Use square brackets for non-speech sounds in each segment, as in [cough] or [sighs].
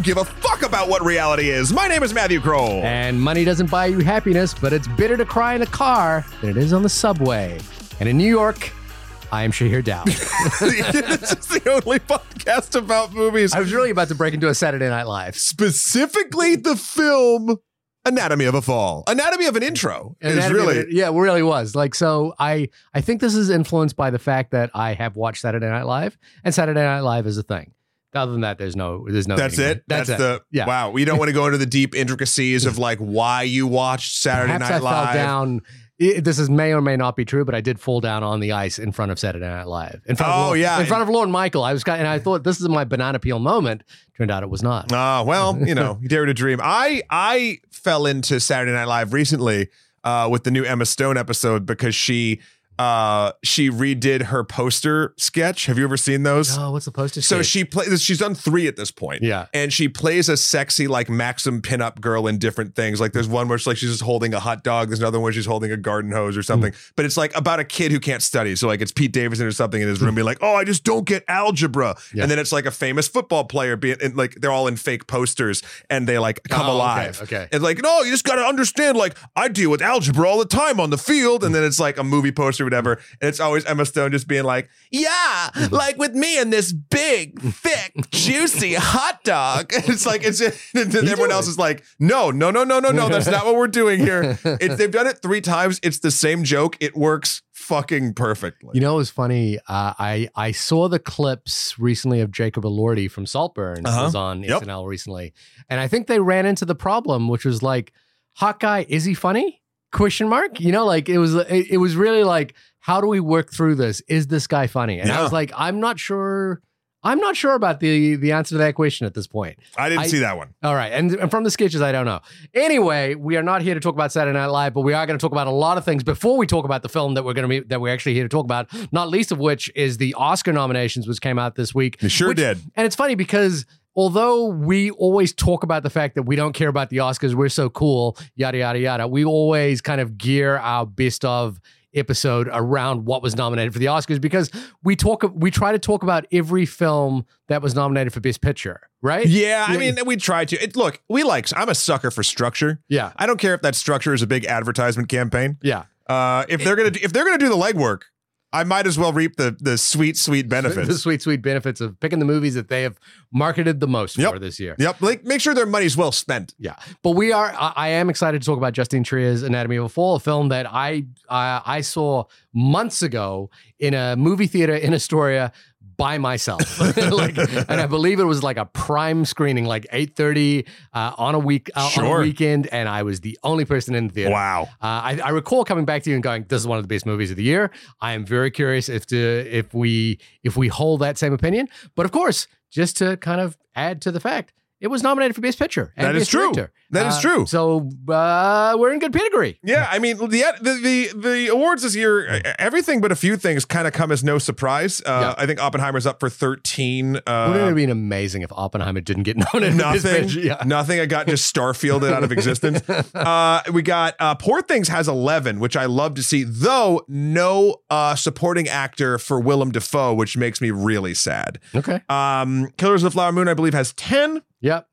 don't give a fuck about what reality is. My name is Matthew Kroll. And money doesn't buy you happiness, but it's bitter to cry in a car than it is on the subway. And in New York, I am Shahir Daud. [laughs] this is the only podcast about movies. I was really about to break into a Saturday Night Live. Specifically, the film Anatomy of a Fall. Anatomy of an Intro is Anatomy of really. it- yeah, it really was. Like, so I I think this is influenced by the fact that I have watched Saturday Night Live, and Saturday Night Live is a thing. Other than that, there's no, there's no. That's it. there. That's, the Yeah. wow. We don't want to go into the deep intricacies of like why you watched Saturday Perhaps Night I Live. fell down. i- This is may or may not be true, but I did fall down on the ice in front of Saturday Night Live. In front of Oh, yeah. in front of Lorne Michael. I was, and I thought this is my banana peel moment. Turned out it was not. Ah, well, [laughs] you know, you dare to dream. I I fell into Saturday Night Live recently uh, with the new Emma Stone episode because she uh, she redid her poster sketch. Have you ever seen those? Oh, what's the poster? So sketch? she plays. She's done three at this point. Yeah. and she plays a sexy like Maxim pinup girl in different things. Like there's one where she's like she's just holding a hot dog. There's another one where she's holding a garden hose or something. Mm. But it's like about a kid who can't study. So like it's Pete Davidson or something in his room [laughs] being like, "Oh, I just don't get algebra." Yeah. And then it's like a famous football player being and like they're all in fake posters and they like come Oh, alive. okay. And like, no, you just got to understand. Like I deal with algebra all the time on the field, and then it's like a movie poster, whatever. And it's always Emma Stone just being like, "Yeah, like with me and this big, thick, [laughs] juicy hot dog." And [laughs] it's like it's [laughs] and everyone else is like, "No, no, no, no, no, no. That's not what we're doing here." It's, they've done it three times. It's the same joke. It works fucking perfectly. You know, it was funny. Uh, I I saw the clips recently of Jacob Elordi from Saltburn Uh-huh. was on Yep. SNL recently, and I think they ran into the problem, which was like, "Hot guy, is he funny?" Question mark. You know, like it was. It, it was really like, how do we work through this? Is this guy funny? And I was like, I'm not sure. I'm not sure about the the answer to that question at this point. I didn't I- see that one. All right. And, and from the sketches, I don't know. Anyway, we are not here to talk about Saturday Night Live, but we are going to talk about a lot of things before we talk about the film that we're going to be that we're actually here to talk about. Not least of which is the Oscar nominations, which came out this week. They sure which- did. And it's funny because although we always talk about the fact that we don't care about the Oscars, we're so cool, yada yada yada. We always kind of gear our best of episode around what was nominated for the Oscars because we talk we try to talk about every film that was nominated for best picture, right? Yeah, I mean, we try to. It, look, we like. I'm a sucker for structure. Yeah. I don't care if that structure is a big advertisement campaign. Yeah. Uh, if they're gonna if they're gonna do the legwork, I might as well reap the the sweet sweet benefits. the [laughs] sweet, sweet benefits of picking the movies that they have marketed the most Yep. for this year. yep, like make sure their money's well spent. Yeah, but we are. I, I am excited to talk about Justine Triet's Anatomy of a Fall, a film that I I, I saw months ago in a movie theater in Astoria by myself. [laughs] like, and I believe it was like a prime screening, like eight thirty uh, on a week uh, on a weekend, and I was the only person in the theater. Wow. Uh, I, I recall coming back to you and going, "This is one of the best movies of the year." I am very curious if to if we if we hold that same opinion. But of course, just to kind of add to the fact, it was nominated for Best Picture. And That is Best true. That is Uh, true. So uh, we're in good pedigree. Yeah, I mean the the the, the awards this year, uh, everything but a few things kind of come as no surprise. Uh, Yeah. I think Oppenheimer's up for thirteen. Wouldn't it Uh, have been amazing if Oppenheimer didn't get [laughs] nominated? for Best nothing, Yeah. nothing. I got just Starfielded out of existence. [laughs] Uh, we got uh, Poor Things has eleven, which I love to see, though no uh, supporting actor for Willem Dafoe, which makes me really sad. Okay. Um, Killers of the Flower Moon, I believe, has ten. Yep.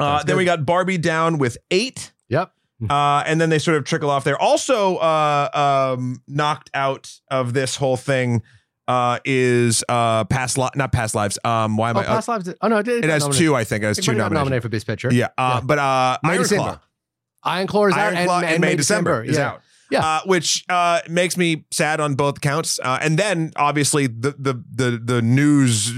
Uh, then we got Barbie down with eight. Yep. Uh, and then they sort of trickle off there. Also, uh, um, knocked out of this whole thing uh, is uh, past li- not past lives. Um, why am Oh, I? Past Lives. Oh no, it, did- it has nominated. two, I think. It has It two nominations. nominated for Best Picture. Yeah, uh, Yeah. but uh, May Iron December. Claw, Iron Claw is out, Iron and, Claw, and, and May December, is Yeah. out. Yeah. uh, which uh, makes me sad on both counts. Uh, and then obviously the the the the news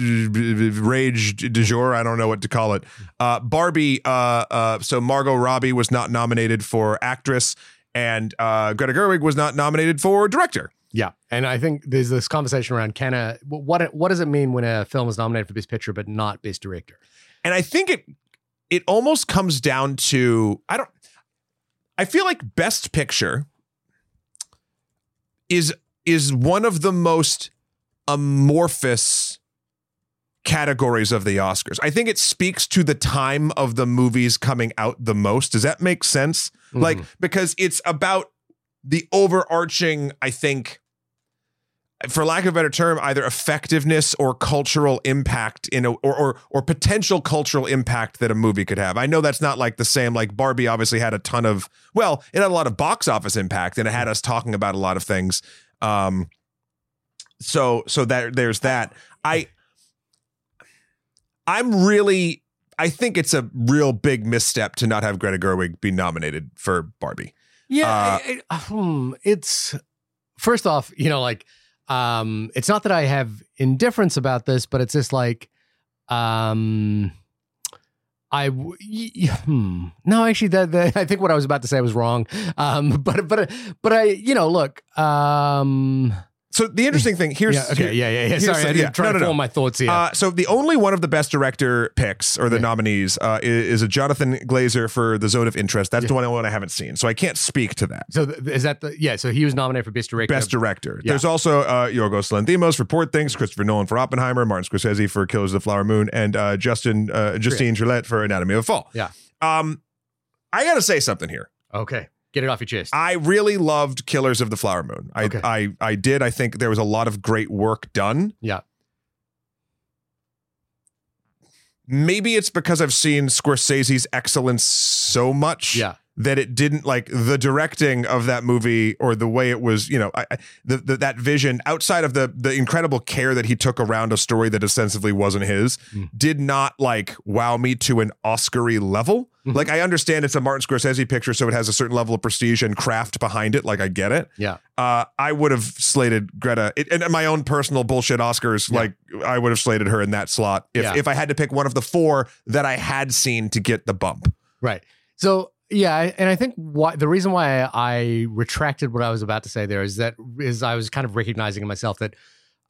rage du jour. I don't know what to call it. Uh, Barbie. Uh, uh, so Margot Robbie was not nominated for actress, and uh, Greta Gerwig was not nominated for director. Yeah, and I think there's this conversation around can a what what does it mean when a film is nominated for Best Picture but not Best Director? And I think it it almost comes down to I don't. I feel like Best Picture is is one of the most amorphous categories of the Oscars. I think it speaks to the time of the movies coming out the most. Does that make sense? Like mm. because it's about the overarching, I think for lack of a better term, either effectiveness or cultural impact in a or or or potential cultural impact that a movie could have. I know that's not like the same. Like Barbie obviously had a ton of well, it had a lot of box office impact and it had us talking about a lot of things. Um, so so that there's that. I I'm really I think it's a real big misstep to not have Greta Gerwig be nominated for Barbie. Yeah, Uh, it- it- [sighs] hmm, it's first off, you know, like um, it's not that I have indifference about this, but it's just like um, hmm. no, actually, that I think what I was about to say was wrong. Um, [laughs] but but but I, you know, look, um, So the interesting thing here's yeah, okay, yeah, yeah, yeah. Sorry, I didn't try no, to no, no. my thoughts here. Uh, so the only one of the best director picks or the Yeah. nominees uh, is, is a Jonathan Glazer for The Zone of Interest. That's the one, one I haven't seen, so I can't speak to that. so th- is that the yeah? So he was nominated for best director. Best director. Yeah. There's also uh, Yorgos Lanthimos for Poor Things, Christopher Nolan for Oppenheimer, Martin Scorsese for Killers of the Flower Moon, and uh, Justin uh, Justine Gillette for Anatomy of a Fall. Yeah. Um, I got to say something here. Okay, get it off your chest. I really loved Killers of the Flower Moon. I, Okay. I I did. I think there was a lot of great work done. Yeah. Maybe it's because I've seen Scorsese's excellence so much yeah, that it didn't like the directing of that movie or the way it was, you know, I, the, the that vision outside of the the incredible care that he took around a story that ostensibly wasn't his Mm. did not like wow me to an Oscary level. [laughs] Like I understand it's a Martin Scorsese picture, so it has a certain level of prestige and craft behind it. Like I get it. yeah. Uh, I would have slated Greta it, and my own personal bullshit Oscars. Yeah. Like I would have slated her in that slot if Yeah. if I had to pick one of the four that I had seen to get the bump. Right. So yeah, and I think why the reason why I retracted what I was about to say there is that is I was kind of recognizing in myself that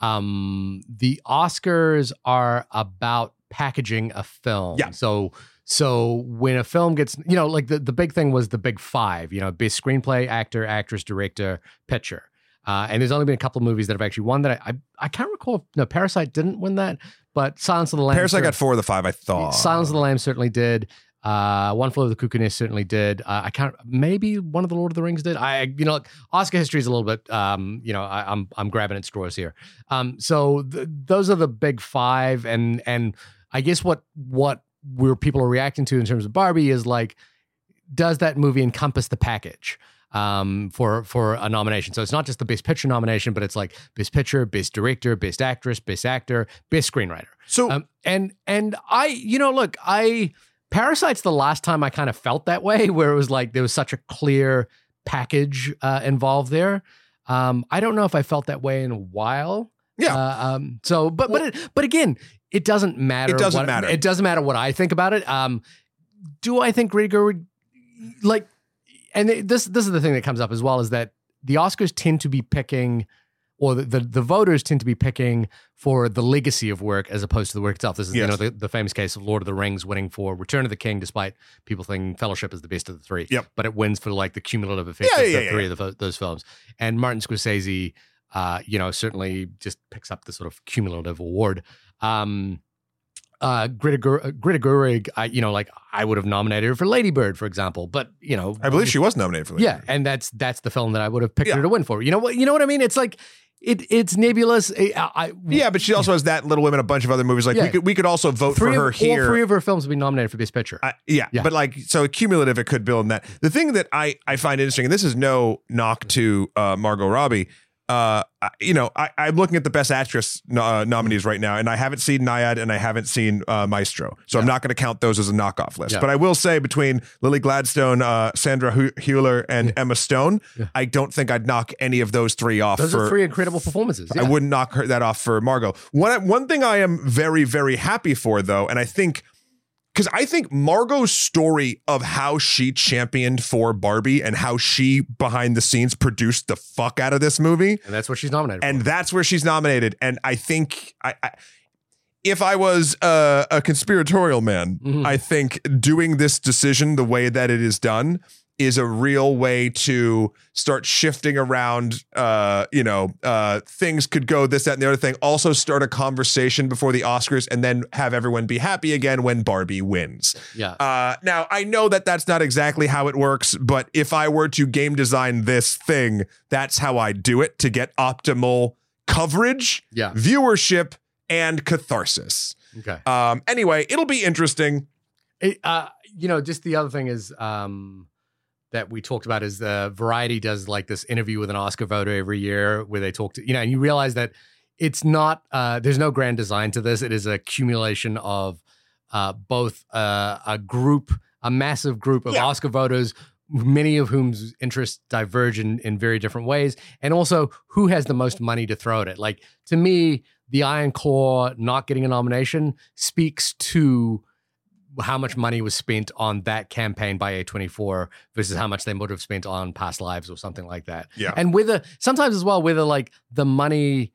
um the Oscars are about packaging a film. Yeah. So so when a film gets you know like the, the big thing was the big five you know best screenplay actor actress director picture uh, and there's only been a couple of movies that have actually won that I, I I can't recall if, no Parasite didn't win that but Silence of the Lambs Parasite got four of the five. I thought. Silence of the Lambs certainly did. Uh, One Flew Over the Cuckoo Nest certainly did. Uh, I can't. Maybe one of the Lord of the Rings did. I, you know, Oscar history is a little bit. Um, you know, I, I'm I'm grabbing at straws here. Um, so th- those are the big five, and and I guess what what where people are reacting to in terms of Barbie is like, does that movie encompass the package? um, for for a nomination. So it's not just the best picture nomination, but it's like best picture, best director, best actress, best actor, best screenwriter. So Um, and and I, you know, look, I Parasite's the last time I kind of felt that way, [laughs] where it was like there was such a clear package uh, involved there. Um, I don't know if I felt that way in a while. Yeah. Uh, um. So, but but it, but again, it doesn't matter. It doesn't what- matter. It doesn't matter what I think about it. Um. Do I think Greta Gerwig, like, and this this is the thing that comes up as well is that the Oscars tend to be picking or the, the, the voters tend to be picking for the legacy of work as opposed to the work itself. This is you know the, the famous case of Lord of the Rings winning for Return of the King, despite people thinking Fellowship is the best of the three. Yep. But it wins for like the cumulative effect Yeah, of yeah, the yeah, three of the, those films. And Martin Scorsese, uh, you know, certainly just picks up the sort of cumulative award. Um, uh, Greta, Ger- uh, Greta Gerwig, I, you know, like I would have nominated her for Lady Bird, for example, but you know, I believe she was nominated for that. yeah, and that's that's the film that I would have picked Yeah. her to win for. You know what? You know what I mean? It's like it it's nebulous. I, I, Yeah, but she also has that Little Women, a bunch of other movies. Like we could we could also vote three for her of, here. All three of her films have be nominated for Best Picture. I, yeah, Yeah. but like so cumulative, it could build in that. The thing that I I find interesting, and this is no knock to uh, Margot Robbie. Uh, you know, I, I'm looking at the best actress uh, nominees right now, and I haven't seen Nyad and I haven't seen uh, Maestro, so I'm not going to count those as a knockoff list. Yeah. But I will say between Lily Gladstone, uh, Sandra Hüller, and Emma Stone, Yeah. I don't think I'd knock any of those three off. Those for, are three incredible performances. I wouldn't knock her that off for Margot. One one thing I am very very happy for though, and I think because I think Margot's story of how she championed for Barbie and how she behind the scenes produced the fuck out of this movie, and that's what she's nominated. and that's where she's nominated. And I think I. I if I was uh, a conspiratorial man, Mhm. I think doing this decision the way that it is done is a real way to start shifting around uh you know uh things could go this that and the other thing also start a conversation before the oscars and then have everyone be happy again when barbie wins yeah. uh now i know that that's not exactly how it works but if i were to game design this thing that's how i do it to get optimal coverage, Yeah. viewership, and catharsis. Okay. Um, anyway, it'll be interesting. It, uh, you know, just the other thing is um, that we talked about is the Variety does like this interview with an Oscar voter every year where they talk to, you know, and you realize that it's not, uh, there's no grand design to this. It is a accumulation of uh, both uh, a group, a massive group of Yeah. Oscar voters, many of whom's interests diverge in, in very different ways, and also who has the most money to throw at it. Like to me, the Iron Claw not getting a nomination speaks to how much money was spent on that campaign by A24 versus how much they would have spent on past lives or something like that. Yeah. And whether sometimes as well, whether like the money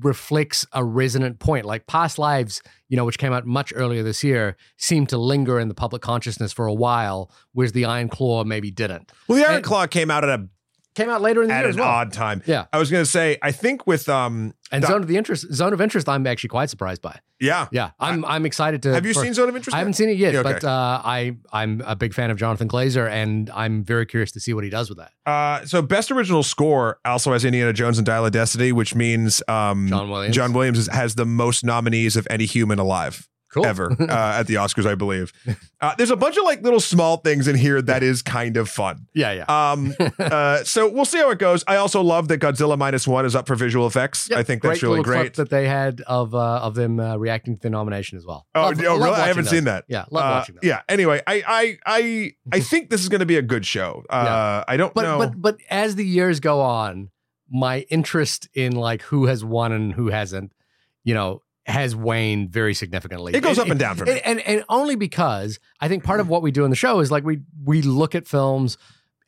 reflects a resonant point, like past lives, you know, which came out much earlier this year, seemed to linger in the public consciousness for a while, whereas the Iron Claw maybe didn't. Well, the Iron And- Claw came out at a Came out later in the at year as an well. odd time. Yeah. I was gonna say, I think with um, and the- zone of the interest, zone of interest, I'm actually quite surprised by. yeah. Yeah, I'm I'm excited to. Have you for- seen Zone of Interest? I haven't seen it yet, Yeah, okay. but uh, I I'm a big fan of Jonathan Glazer, and I'm very curious to see what he does with that. Uh, so best original score also has Indiana Jones and Dial of Destiny, which means um, John Williams. John Williams has the most nominees of any human alive cool. ever [laughs] uh, at the Oscars, I believe. Uh, there's a bunch of like little small things in here that is kind of fun. yeah, yeah. Um, [laughs] uh, so we'll see how it goes. I also love that Godzilla minus one is up for visual effects. Yep, I think that's really great. that they had of uh, of them uh, reacting to the nomination as well. Oh, Love- oh, love really? I haven't those. seen that. Yeah, love Uh, watching that. yeah. Anyway, I I I I [laughs] think this is going to be a good show. Uh, I don't but know. but but as the years go on, my interest in like who has won and who hasn't, you know, has waned very significantly. it goes And- up and down for me. and, and and only because I think part of what we do in the show is like we we look at films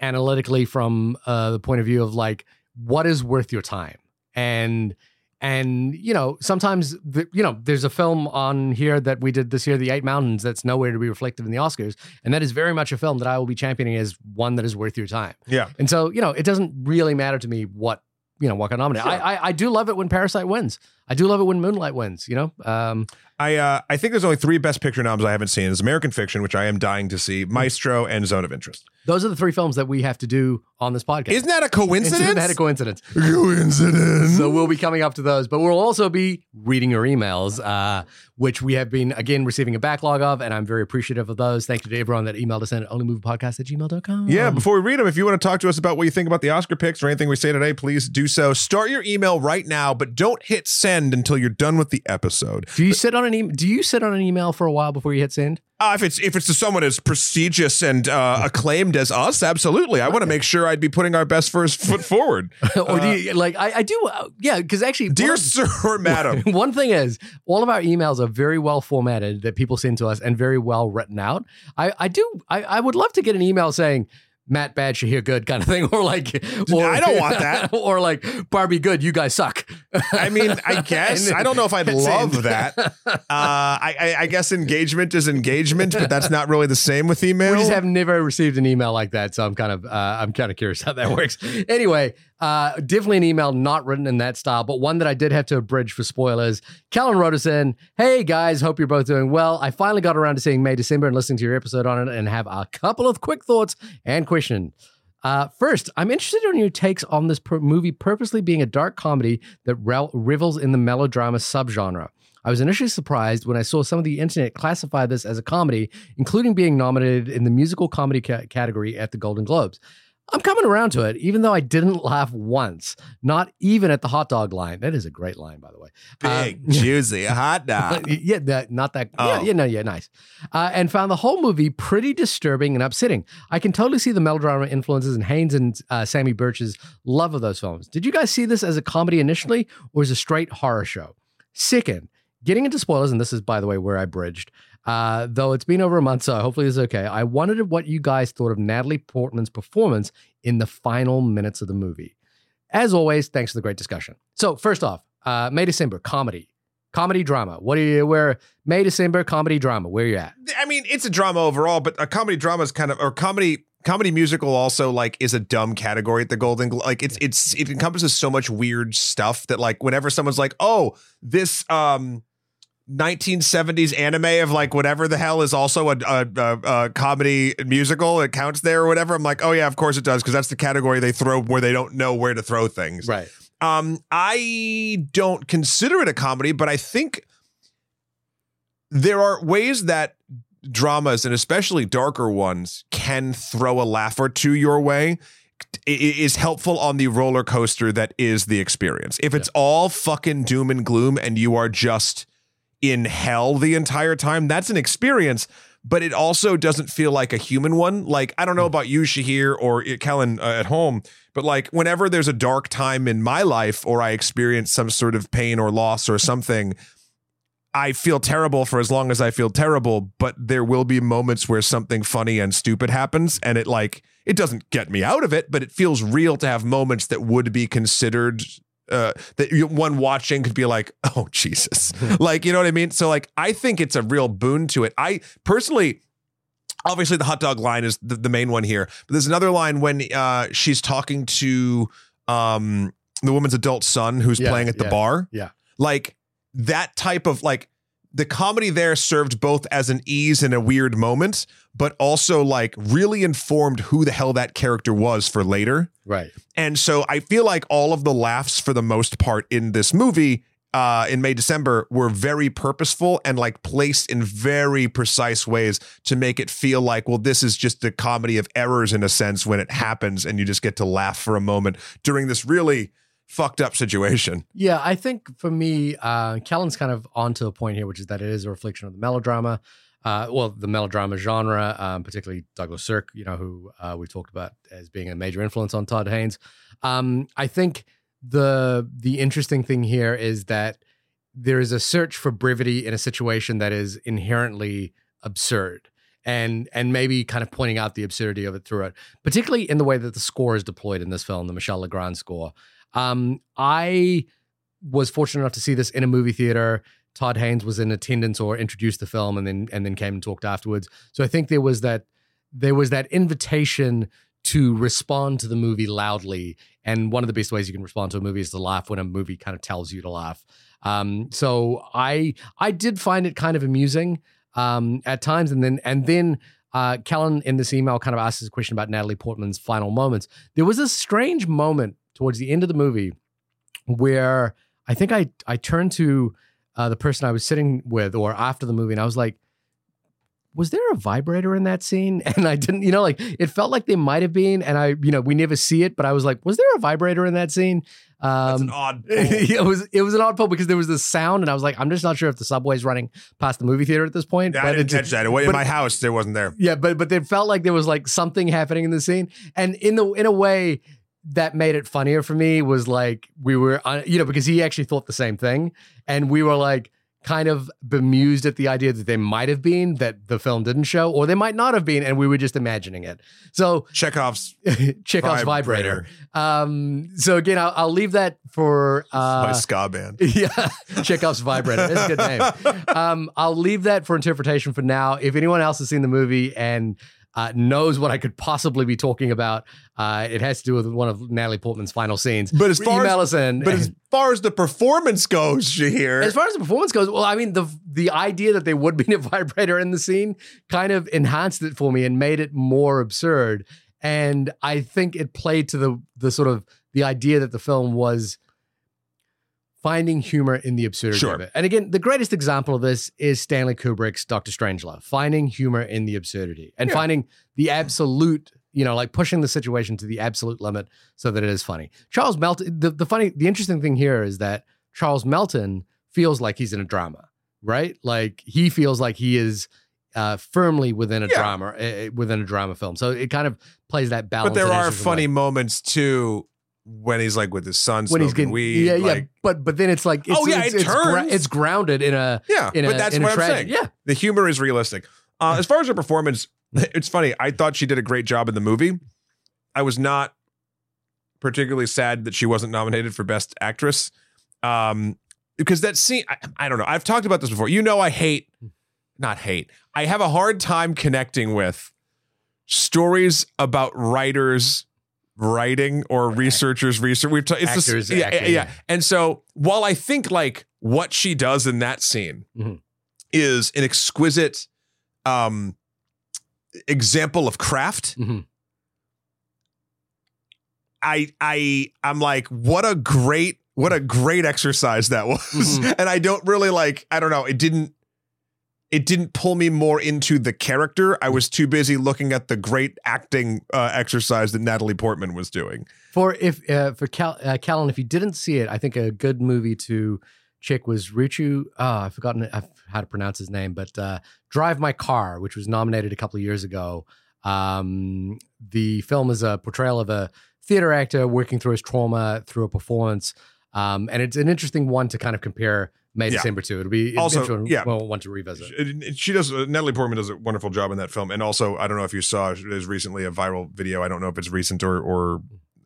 analytically from uh, the point of view of like what is worth your time and and you know sometimes the, you know there's a film on here that we did this year the eight mountains that's nowhere to be reflected in the oscars and that is very much a film that i will be championing as one that is worth your time yeah. and so you know it doesn't really matter to me what you know what got nominated Sure. I, I i do love it when parasite wins i do love it when moonlight wins you know um I uh, I think there's only three Best Picture noms I haven't seen: is American Fiction, which I am dying to see, Maestro, and Zone of Interest. Those are the three films that we have to do on this podcast. Isn't that a coincidence? Isn't that a coincidence? coincidence. So we'll be coming up to those, but we'll also be reading your emails, uh, which we have been, again, receiving a backlog of, and I'm very appreciative of those. Thank you to everyone that emailed us in at onlymoviepodcast at gmail.com. yeah, before we read them, if you want to talk to us about what you think about the Oscar picks or anything we say today, please do so. Start your email right now, but don't hit send until you're done with the episode. Do you sit on an email? Do you sit on an email for a while before you hit send? Uh, if it's if it's to someone as prestigious and uh, acclaimed as us, absolutely. I want to make sure I'd be putting our best first foot forward. [laughs] or do you, like, I, I do, uh, yeah, because actually, Dear of- sir or [laughs] madam. One thing is, all of our emails are very well formatted that people send to us and very well written out. I, I do, I, I would love to get an email saying, Matt bad, Shahir good kind of thing, [laughs] or like, or, I don't want that. [laughs] or like Barbie good, you guys suck. I mean, I [laughs] guess I don't know if I'd love send. that. Uh, I, I, I guess engagement is engagement, but that's not really the same with email. We just have never received an email like that, so I'm kind of uh, I'm kind of curious how that works. Anyway, uh, definitely an email not written in that style, but one that I did have to abridge for spoilers. Kellen wrote us in, "Hey guys, hope you're both doing well. I finally got around to seeing May December and listening to your episode on it, and have a couple of quick thoughts and question." Uh, first, I'm interested in your takes on this per- movie purposely being a dark comedy that rel- revels in the melodrama subgenre. I was initially surprised when I saw some of the internet classify this as a comedy, including being nominated in the musical comedy ca- category at the Golden Globes. I'm coming around to it, even though I didn't laugh once, not even at the hot dog line. That is a great line, by the way. big, Um, juicy hot [laughs] dog. yeah, that, not that. Yeah, Oh. yeah, no, yeah, nice. Uh, and found the whole movie pretty disturbing and upsetting. I can totally see the melodrama influences in Haynes and uh, Samy Burch's love of those films. Did you guys see this as a comedy initially, or as a straight horror show? Second, getting into spoilers, and this is, by the way, where I bridged. Uh, though it's been over a month, so hopefully it's okay. I wondered what you guys thought of Natalie Portman's performance in the final minutes of the movie. As always, thanks for the great discussion. So, first off, uh, May December comedy, comedy drama. What are you? Where May December comedy drama? Where you at? I mean, it's a drama overall, but a comedy drama is kind of or comedy comedy musical also like is a dumb category at the Golden Glo- like it's it's it encompasses so much weird stuff that like whenever someone's like, "Oh, this um 1970s anime of like whatever the hell is also a, a, a, a comedy musical it counts there or whatever i'm like oh yeah of course it does because that's the category they throw where they don't know where to throw things Right. Um, I don't consider it a comedy, but I think there are ways that dramas and especially darker ones can throw a laugh or two your way i- i- is helpful on the roller coaster that is the experience. If it's all fucking doom and gloom and you are just in hell the entire time, that's an experience, but it also doesn't feel like a human one. Like, I don't know about you, Shahir, or Kellen uh, at home, but like whenever there's a dark time in my life or I experience some sort of pain or loss or something, I feel terrible for as long as I feel terrible, but there will be moments where something funny and stupid happens and it like it doesn't get me out of it, but it feels real to have moments that would be considered uh that you, one watching could be like, [laughs] "Oh Jesus." [laughs] like, you know what I mean? So like I think it's a real boon to it. I personally obviously the hot dog line is the, the main one here. But there's another line when uh she's talking to um the woman's adult son who's Yeah, playing at the yeah, bar. yeah. Like that type of like the comedy there served both as an ease in a weird moment, but also like really informed who the hell that character was for later. Right. And so I feel like all of the laughs for the most part in this movie uh in May December were very purposeful and like placed in very precise ways to make it feel like well this is just a comedy of errors in a sense when it happens and you just get to laugh for a moment during this really fucked up situation. Yeah, I think for me, uh, Kellen's kind of onto a point here, which is that it is a reflection of the melodrama. Uh, well, the melodrama genre, um, particularly Douglas Sirk, you know, who uh, we talked about as being a major influence on Todd Haynes. Um, I think the the interesting thing here is that there is a search for brevity in a situation that is inherently absurd. And and maybe kind of pointing out the absurdity of it through it, particularly in the way that the score is deployed in this film, the Michel Legrand score. Um, I was fortunate enough to see this in a movie theater. Todd Haynes was in attendance or introduced the film and then and then came and talked afterwards. So I think there was that there was that invitation to respond to the movie loudly. And one of the best ways you can respond to a movie is to laugh when a movie kind of tells you to laugh. Um, so I I did find it kind of amusing um, at times, and then and then uh, Callan in this email kind of asked us a question about Natalie Portman's final moments. There was a strange moment towards the end of the movie where I think I I turned to uh, the person I was sitting with or after the movie, and I was like, "Was there a vibrator in that scene?" [laughs] And I didn't, you know, like it felt like they might have been, and I, you know, we never see it, but I was like, "Was there a vibrator in that scene?" That's an Um, odd [laughs] it was it was an odd pull because there was this sound, and I was like, "I'm just not sure if the subway's running past the movie theater at this point." I didn't it catch that. In my house, there wasn't there. yeah, but but it felt like there was like something happening in the scene, and in the in a way that made it funnier for me was like we were you know because he actually thought the same thing, and we were like kind of bemused at the idea that they might have been that the film didn't show, or they might not have been, and we were just imagining it. So Chekhov's [laughs] Chekhov's vibrator. Um, so again, I'll, I'll leave that for my uh, ska band. [laughs] yeah, Chekhov's vibrator. That's a good name. [laughs] Um, I'll leave that for interpretation for now. If anyone else has seen the movie and uh, knows what I could possibly be talking about, uh, it has to do with one of Natalie Portman's final scenes. But as far email as, in. but as far as the performance goes, Shahir, As far as the performance goes, well, I mean, the the idea that there would be a [laughs] vibrator in the scene kind of enhanced it for me and made it more absurd. And I think it played to the the sort of the idea that the film was finding humor in the absurdity Sure. of it. And again, the greatest example of this is Stanley Kubrick's Doctor Strangelove, finding humor in the absurdity and Yeah. finding the absolute, you know, like pushing the situation to the absolute limit so that it is funny. Charles Melton, the, the funny, the interesting thing here is that Charles Melton feels like he's in a drama, right? Like he feels like he is uh, firmly within a Yeah. drama, uh, within a drama film. So it kind of plays that balance. but there are funny way. moments too when he's like with his son when he's getting weed. yeah, yeah. But but then it's like it's, Oh, yeah, it's, it it's, gra- turns. it's grounded in a yeah. in but a that's in what a I'm saying. Yeah, The humor is realistic. Uh, as far as her performance, [laughs] it's funny. I thought she did a great job in the movie. I was not particularly sad that she wasn't nominated for Best Actress. Um, because that scene, I, I don't know. I've talked about this before. You know, I hate, not hate. I have a hard time connecting with stories about writers writing or researchers research. We've ta- it's Actors yeah, yeah, acting. yeah. And so while I think like what she does in that scene Mhm. is an exquisite um example of craft, Mhm. I I I'm like, what a great what a great exercise that was. Mhm. [laughs] and I don't really like, I don't know, it didn't it didn't pull me more into the character. I was too busy looking at the great acting uh, exercise that Natalie Portman was doing. For if uh, for Cal, uh, Callan, if you didn't see it, I think a good movie to check was Richu. Oh, I've forgotten how to pronounce his name, but uh, Drive My Car, which was nominated a couple of years ago. Um, the film is a portrayal of a theater actor working through his trauma through a performance, um, and it's an interesting one to kind of compare May Yeah. December to. It'll be Also, interesting yeah. well, one to revisit. She, she does. Uh, Natalie Portman does a wonderful job in that film, and also I don't know if you saw there's recently a viral video. I don't know if it's recent or or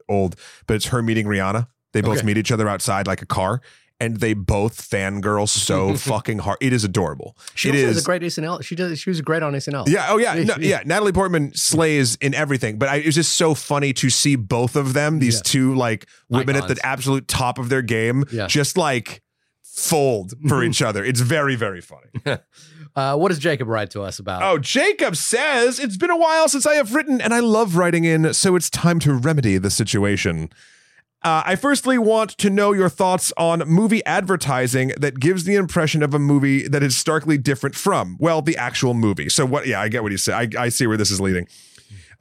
old, but it's her meeting Rihanna. They both Okay. meet each other outside like a car, and they both fangirl so [laughs] fucking hard. It is adorable. She it is- a great SNL. She does. She was great on SNL. Yeah. Oh, yeah. No, Yeah. Natalie Portman slays in everything, but I, it was just so funny to see both of them, these Yeah. two like women at the absolute top of their game, Yeah. just like fold for each [laughs] other. It's very, very funny. [laughs] Uh, what does Jacob write to us about? Oh, Jacob says it's been a while since I have written, and I love writing in, so it's time to remedy the situation. Uh, I firstly want to know your thoughts on movie advertising that gives the impression of a movie that is starkly different from, well, the actual movie. So, what, yeah, I get what he said. I, I see where this is leading.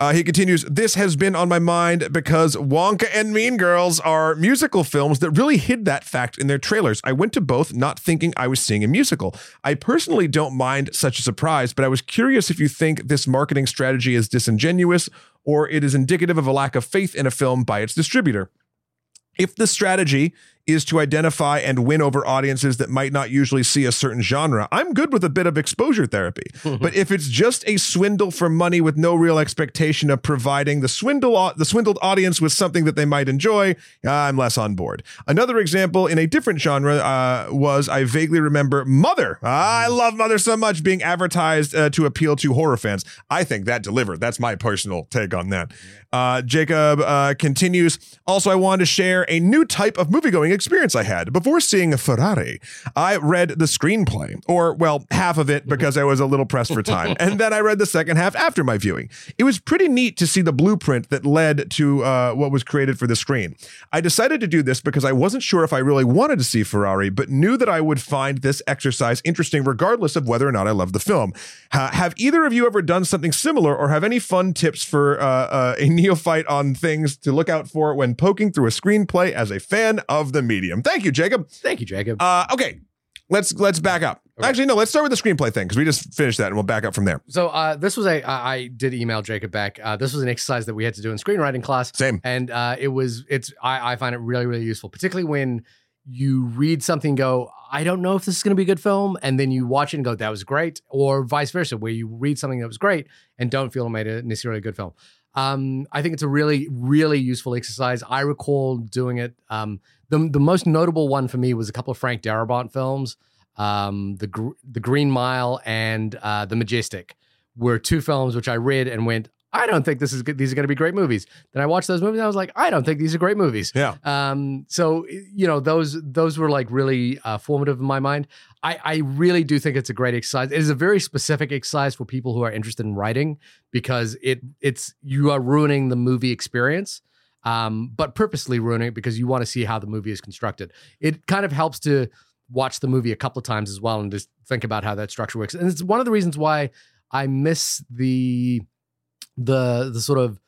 Uh, he continues, This has been on my mind because Wonka and Mean Girls are musical films that really hid that fact in their trailers. I went to both not thinking I was seeing a musical. I personally don't mind such a surprise, but I was curious if you think this marketing strategy is disingenuous or it is indicative of a lack of faith in a film by its distributor. If the strategy is to identify and win over audiences that might not usually see a certain genre, I'm good with a bit of exposure therapy. [laughs] but if it's just a swindle for money with no real expectation of providing the swindle the swindled audience with something that they might enjoy, I'm less on board. Another example in a different genre uh, was I vaguely remember Mother. I love Mother so much being advertised uh, to appeal to horror fans. I think that delivered. That's my personal take on that. Uh, Jacob uh, continues. Also, I wanted to share a new type of movie going experience I had. Before seeing a Ferrari, I read the screenplay, or, well, half of it because I was a little pressed for time. and then I read the second half after my viewing. It was pretty neat to see the blueprint that led to uh, what was created for the screen. I decided to do this because I wasn't sure if I really wanted to see Ferrari, but knew that I would find this exercise interesting regardless of whether or not I loved the film. Ha- have either of you ever done something similar or have any fun tips for uh, uh, a [laughs] neophyte on things to look out for when poking through a screenplay as a fan of the medium? Thank you, Jacob. Thank you, Jacob. Uh, okay, let's let's back up. Okay. Actually, no, let's start with the screenplay thing because we just finished that and we'll back up from there. so uh, this was a I, I did email Jacob back. Uh, this was an exercise that we had to do in screenwriting class, Same. and uh, it was it's I, I find it really really useful, particularly when you read something, and go I don't know if this is going to be a good film, and then you watch it and go that was great, or vice versa, where you read something that was great and don't feel it made it necessarily a good film. Um, I think it's a really really useful exercise. I recall doing it. Um, the the most notable one for me was a couple of Frank Darabont films, um, the Gr- the Green Mile and uh, the Majestic were two films which I read and went, I don't think this is good. These are going to be great movies. Then I watched those movies. And I was like, I don't think these are great movies. Yeah. Um, so you know, those those were like really uh, formative in my mind. I, I really do think it's a great exercise. It is a very specific exercise for people who are interested in writing because it it's you are ruining the movie experience, um, but purposely ruining it because you want to see how the movie is constructed. It kind of helps to watch the movie a couple of times as well and just think about how that structure works. And it's one of the reasons why I miss the the the sort of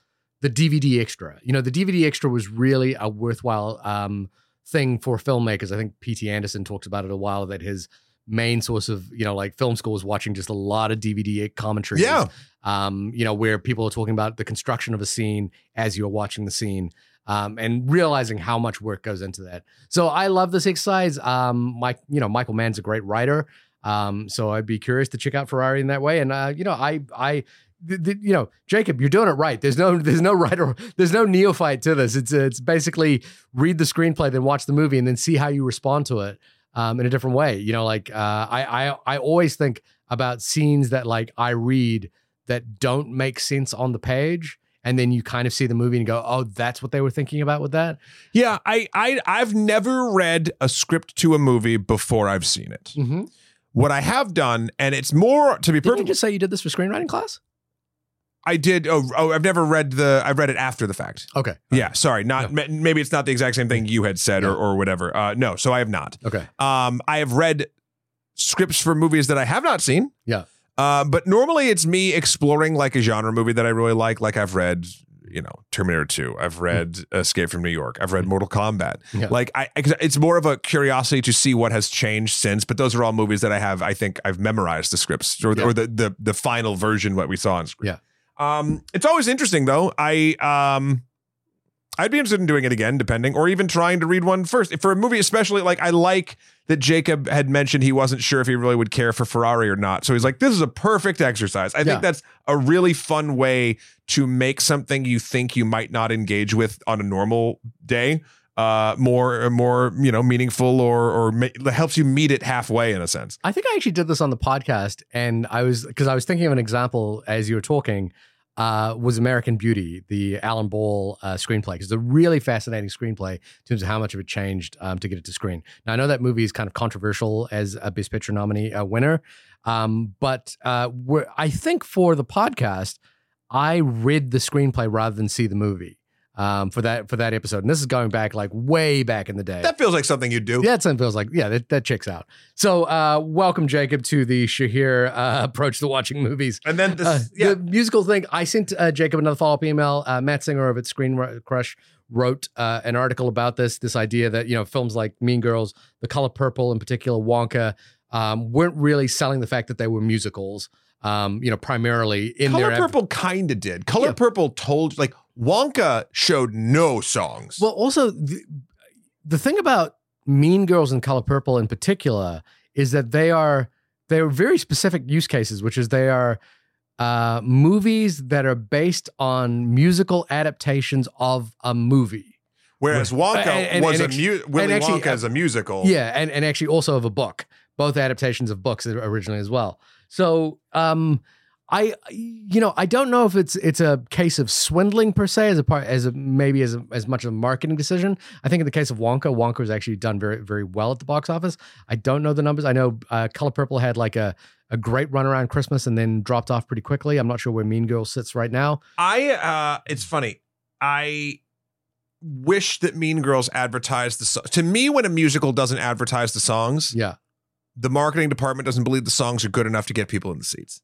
the DVD extra. You know, the DVD extra was really a worthwhile um, thing for filmmakers. I think P.T. Anderson talked about it a while that his main source of you know like film school was watching just a lot of DVD commentaries. Yeah. Um, you know, where people are talking about the construction of a scene as you're watching the scene. Um, and realizing how much work goes into that. So I love this exercise. Um, Mike, you know, Michael Mann's a great writer. Um, so I'd be curious to check out Ferrari in that way. And uh, you know, I I you know, Jacob, you're doing it right. There's no there's no [laughs] right or there's no neophyte to this. It's it's basically read the screenplay, then watch the movie, and then see how you respond to it um, in a different way. You know, like uh, I I I always think about scenes that like I read that don't make sense on the page. And then you kind of see the movie and go, "Oh, that's what they were thinking about with that." Yeah, I, I I've never read a script to a movie before I've seen it. Mm-hmm. What I have done, and it's more to be Did you perfect. just say you did this for screenwriting class? I did. Oh, oh, I've never read the. I've read it after the fact. Okay. Yeah, sorry, not ma- maybe it's not the exact same thing you had said or, Yeah. or whatever. Uh, no, so I have not. Okay. Um, I have read scripts for movies that I have not seen. Yeah. Uh, but normally it's me exploring like a genre movie that I really like. Like I've read, you know, Terminator 2. I've read Escape from New York. I've read Mortal Kombat. Hmm. Yeah. Like I, I- it's more of a curiosity to see what has changed since. But those are all movies that I have. I think I've memorized the scripts or, Yeah. or the, the the final version what we saw on screen. Yeah. Um, it's always interesting though. I um. I'd be interested in doing it again, depending, or even trying to read one first. For a movie, especially, like I like that Jacob had mentioned he wasn't sure if he really would care for Ferrari or not. So he's like, this is a perfect exercise. I Yeah. think that's a really fun way to make something you think you might not engage with on a normal day uh more more you know meaningful or or ma- helps you meet it halfway in a sense I think I actually did this on the podcast, and I was because I was thinking of an example as you were talking. Uh, was American Beauty the Alan Ball uh, screenplay? It's a really fascinating screenplay in terms of how much of it changed um, to get it to screen. Now I know that movie is kind of controversial as a Best Picture nominee uh, winner, um, but uh, I think for the podcast, I read the screenplay rather than see the movie um, for that for that episode. And this is going back like way back in the day. that feels like something you do Yeah, that feels like yeah, that, that checks out. So, uh, welcome Jacob to the Shahir uh, approach to watching movies. and then this Uh, yeah The musical thing. I sent uh, Jacob another follow up email. Uh, Matt Singer over at Screen Crush wrote uh, an article about this. This idea that you know films like Mean Girls, The Color Purple, in particular Wonka, um, weren't really selling the fact that they were musicals. Um, you know, primarily in color their purple kind of did color Yeah. purple told like wonka showed no songs Well, also the, the thing about Mean Girls and Color Purple in particular is that they are they are very specific use cases, which is they are uh, movies that are based on musical adaptations of a movie. whereas wonka and- and- was and a mu- willy actually, wonka as a musical Yeah, and and actually also of a book, both adaptations of books originally as well. So, um, I you know I don't know if it's it's a case of swindling per se as a part as a maybe as a, as much of a marketing decision. I think in the case of Wonka, Wonka was actually done very very well at the box office. I don't know the numbers. I know uh, Color Purple had like a a great run around Christmas and then dropped off pretty quickly. I'm not sure where Mean Girls sits right now. I uh it's funny. I wish that Mean Girls advertised the so- to me when a musical doesn't advertise the songs, Yeah, the marketing department doesn't believe the songs are good enough to get people in the seats.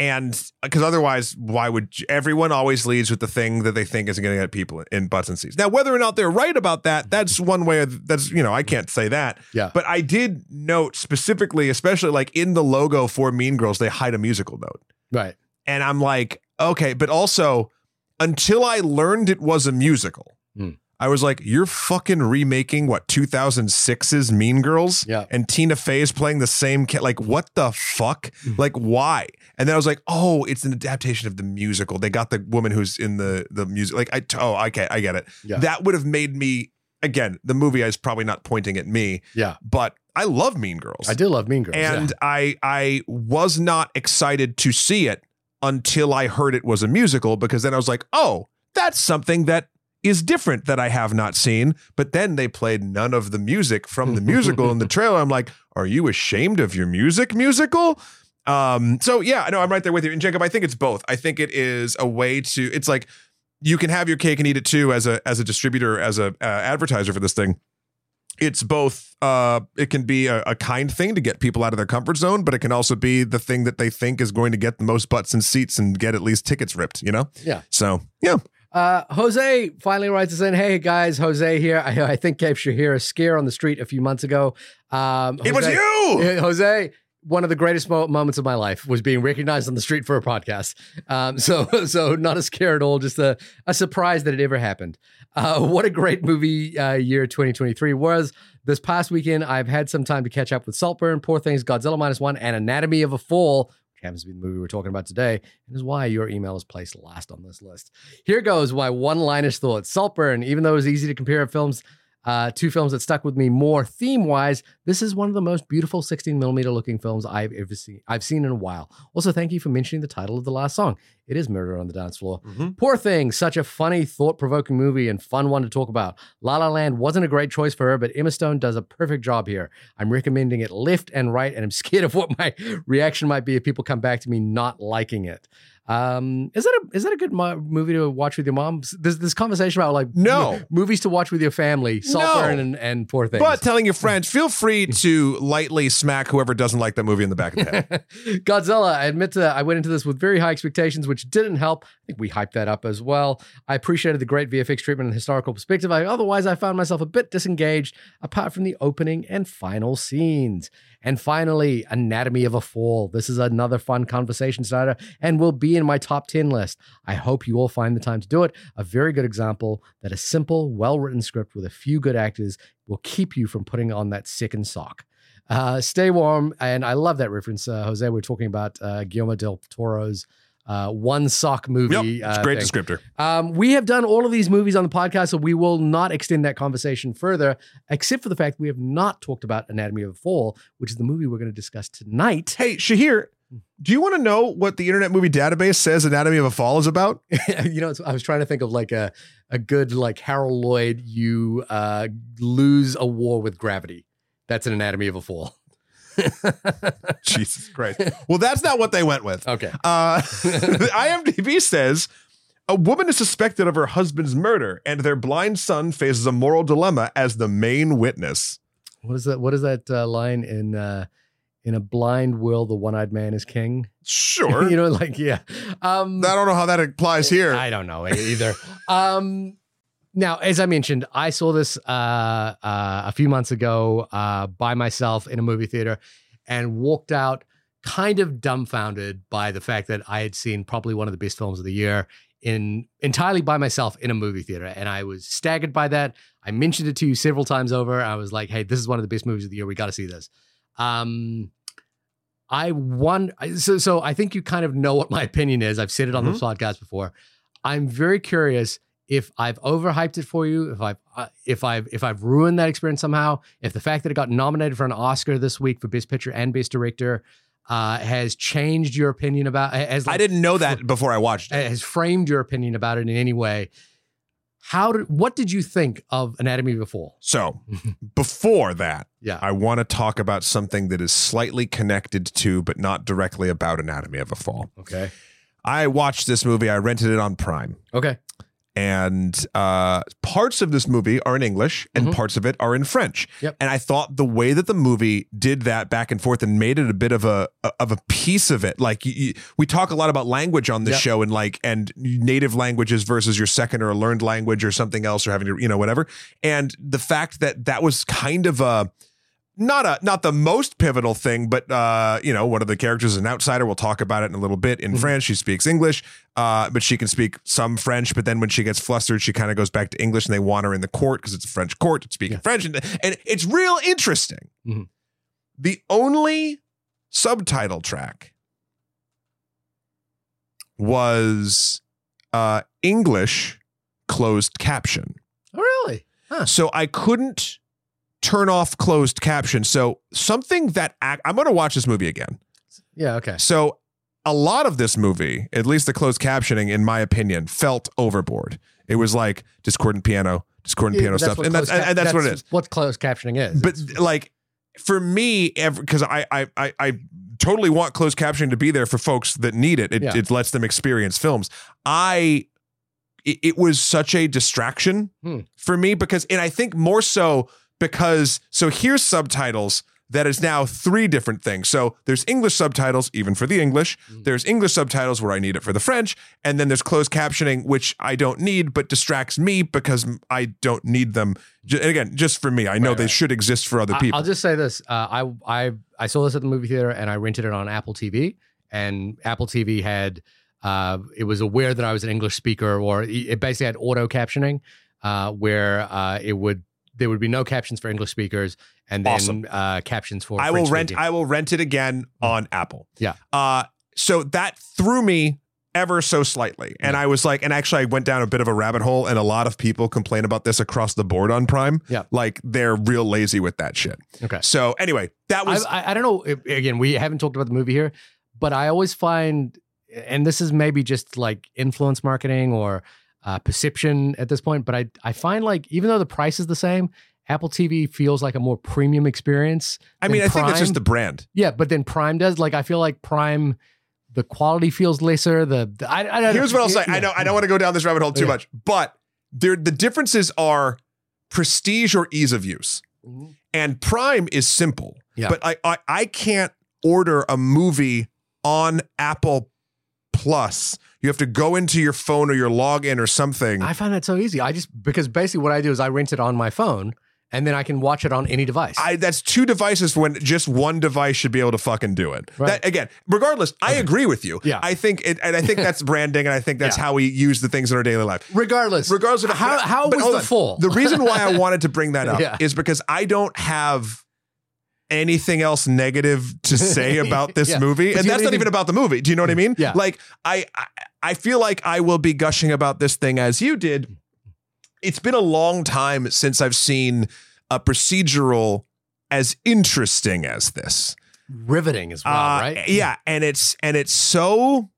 And because otherwise, why would everyone always leads with the thing that they think is going to get people in butts and seats? Now, whether or not they're right about that, that's one way. Of, that's you know, I can't say that. yeah, But I did note specifically, especially like in the logo for Mean Girls, they hide a musical note. right. And I'm like, okay, but also until I learned it was a musical, Hmm. I was like, you're fucking remaking what 2006's Mean Girls? Yeah. And Tina Fey is playing the same like what the fuck? Hmm. Like why? And then I was like, oh, it's an adaptation of the musical. They got the woman who's in the the music. Like I oh, okay, I get it. Yeah. That would have made me again, the movie is probably not pointing at me, Yeah, but I love Mean Girls I do love Mean Girls. yeah. and I I was not excited to see it until I heard it was a musical because then I was like, oh, that's something that is different that I have not seen. But then they played none of the music from the musical in the [laughs] trailer. I'm like, are you ashamed of your music musical? Um, so yeah, I know I'm right there with you. And Jacob, I think it's both. I think it is a way to. It's like you can have your cake and eat it too as a as a distributor as a uh, advertiser for this thing it's both uh it can be a, a kind thing to get people out of their comfort zone but it can also be the thing that they think is going to get the most butts and seats and get at least tickets ripped you know Yeah. so yeah Uh, Jose finally writes us in. Hey guys, Jose here. I, I think gave Shahir a scare on the street a few months ago. Um, it was you Jose, one of the greatest mo- moments of my life was being recognized on the street for a podcast. Um, so, [laughs] so not a scare at all, just a, a surprise that it ever happened. Uh, what a great movie uh, year 2023 was. This past weekend, I've had some time to catch up with Saltburn, Poor Things, Godzilla Minus One, and Anatomy of a Fall, happens to be the movie we're talking about today, and is why your email is placed last on this list. Here goes my one-liners thoughts. Saltburn, even though it was easy to compare films, uh, two films that stuck with me more theme-wise, this is one of the most beautiful 16 millimeter looking films I've ever seen. I've seen in a while. Also, thank you for mentioning the title of the last song. It is Murder on the Dance Floor. Mhm. Poor Thing, such a funny, thought provoking movie and fun one to talk about. La La Land wasn't a great choice for her, but Emma Stone does a perfect job here. I'm recommending it left and right, and I'm [laughs] scared of what my reaction might be if people come back to me not liking it. Um, is that a is that a good mo- movie to watch with your mom? There's this conversation about like No. mo- movies to watch with your family, Saltburn No. and and Poor Things. But telling your friends, [laughs] feel free to lightly smack whoever doesn't like that movie in the back of the head. [laughs] Godzilla, I admit to I went into this with very high expectations, which didn't help. I think we hyped that up as well. I appreciated the great VFX treatment and historical perspective. I, otherwise, I found myself a bit disengaged apart from the opening and final scenes. And finally, Anatomy of a Fall. This is another fun conversation starter and will be in my top 10 list. I hope you all find the time to do it. A very good example that a simple, well written script with a few good actors will keep you from putting on that second sock. Uh, stay warm, and I love that reference, uh, Jose. We're talking about uh, Guillermo del Toro's uh, one sock movie. yep, it's uh, great thing. descriptor. Um, we have done all of these movies on the podcast, so we will not extend that conversation further, except for the fact we have not talked about Anatomy of a Fall, which is the movie we're going to discuss tonight. Hey, Shahir, do you want to know what the Internet Movie Database says Anatomy of a Fall is about? [laughs] you know, it's- I was trying to think of like a a good like Harold Lloyd. You uh, lose a war with gravity. That's an Anatomy of a Fall. [laughs] Jesus Christ. Well, that's not what they went with. Okay. Uh, [laughs] IMDb says a woman is suspected of her husband's murder, and their blind son faces a moral dilemma as the main witness. What is that? What is that uh, line in uh, in a blind will the one eyed man is king? Sure. [laughs] you know, like yeah. Um, I don't know how that applies here. I don't know either. um, now, as I mentioned, I saw this uh, uh, a few months ago uh, by myself in a movie theater and walked out kind of dumbfounded by the fact that I had seen probably one of the best films of the year in entirely by myself in a movie theater. And I was staggered by that. I mentioned it to you several times over. I was like, hey, this is one of the best movies of the year. We got to see this. Um, I won. So, so I think you kind of know what my opinion is. I've said it on Mhm. this podcast before. I'm very curious if I've overhyped it for you, if I've uh, if I've if I've ruined that experience somehow, if the fact that it got nominated for an Oscar this week for Best Picture and Best Director uh, has changed your opinion about has I didn't know that before I watched it. has framed your opinion about it in any way. How did what did you think of Anatomy of a Fall? So, [laughs] before that, Yeah. I want to talk about something that is slightly connected to, but not directly about Anatomy of a Fall. Okay. I watched this movie, I rented it on Prime. Okay. And uh, parts of this movie are in English and Mhm. parts of it are in French. Yep. And I thought the way that the movie did that back and forth and made it a bit of a of a piece of it. Like you, you- we talk a lot about language on this Yep. show and like and native languages versus your second or learned language or something else or having to you know whatever. And the fact that that was kind of a not a not the most pivotal thing, but uh, you know, one of the characters is an outsider. We'll talk about it in a little bit. In Mhm. French, she speaks English, uh, but she can speak some French. But then when she gets flustered, she kind of goes back to English, and they want her in the court because it's a French court to speak Yeah. French, and, and it's real interesting. Mhm. The only subtitle track was uh, English closed caption. Oh, really? So I couldn't turn off closed caption. So something that act, I'm going to watch this movie again. Yeah. Okay. So a lot of this movie, at least the closed captioning, in my opinion, felt overboard. It was like discordant piano, discordant Yeah, piano stuff, and that's closed and, cap- that's, what it is. What closed captioning is. But It's- like for me, because I, I I I totally want closed captioning to be there for folks that need it. It, Yeah. it lets them experience films. I it, it was such a distraction Hmm. for me because, and I think more so because so here's subtitles that is now three different things. So there's English subtitles, even for the English. Mm. There's English subtitles where I need it for the French. And then there's closed captioning, which I don't need, but distracts me because I don't need them. And again, just for me, I know Right, they right. should exist for other people. I'll just say this: uh, I I I saw this at the movie theater, and I rented it on Apple TV. And Apple TV had uh, it was aware that I was an English speaker, or it basically had auto captioning, uh, where uh, it would there would be no captions for English speakers, and then Awesome. uh, captions for. I will rent. speaking. I will rent it again on Apple. Yeah. Uh, so that threw me ever so slightly, and I was like, and actually, I went down a bit of a rabbit hole, and a lot of people complain about this across the board on Prime. Yeah. Like they're real lazy with that shit. okay. So anyway, that I, was I, I don't know. If, again, we haven't talked about the movie here, but I always find, and this is maybe just like influence marketing or uh, perception at this point, but I I find like even though the price is the same, Apple TV feels like a more premium experience. I mean, I think it's just the brand. Yeah, but then Prime does like I feel like Prime the quality feels lesser. The, the I, I don't Here's what I'll say. Yeah. I know I don't want to go down this rabbit hole too Yeah. much, but there the differences are prestige or ease of use. And Prime is simple. Yeah. But I, I I can't order a movie on Apple Plus. You have to go into your phone or your login or something. I find that so easy. I just because basically what I do is I rent it on my phone and then I can watch it on any device. I, that's two devices when just one device should be able to fucking do it. Right. That again, regardless, I agree with you. Yeah. I think it, and I think [laughs] that's branding, and I think that's Yeah. how we use the things in our daily life. regardless, Regardless of how how but was the on. fall? The reason why I [laughs] wanted to bring that up Yeah. is because I don't have anything else negative to say [laughs] about this Yeah. movie, But and that's not even even- about the movie. Do you know what I mean? Yeah. Like I, I, I feel like I will be gushing about this thing as you did. It's been a long time since I've seen a procedural as interesting as this. riveting as well, Uh, right? Yeah, and it's and it's so.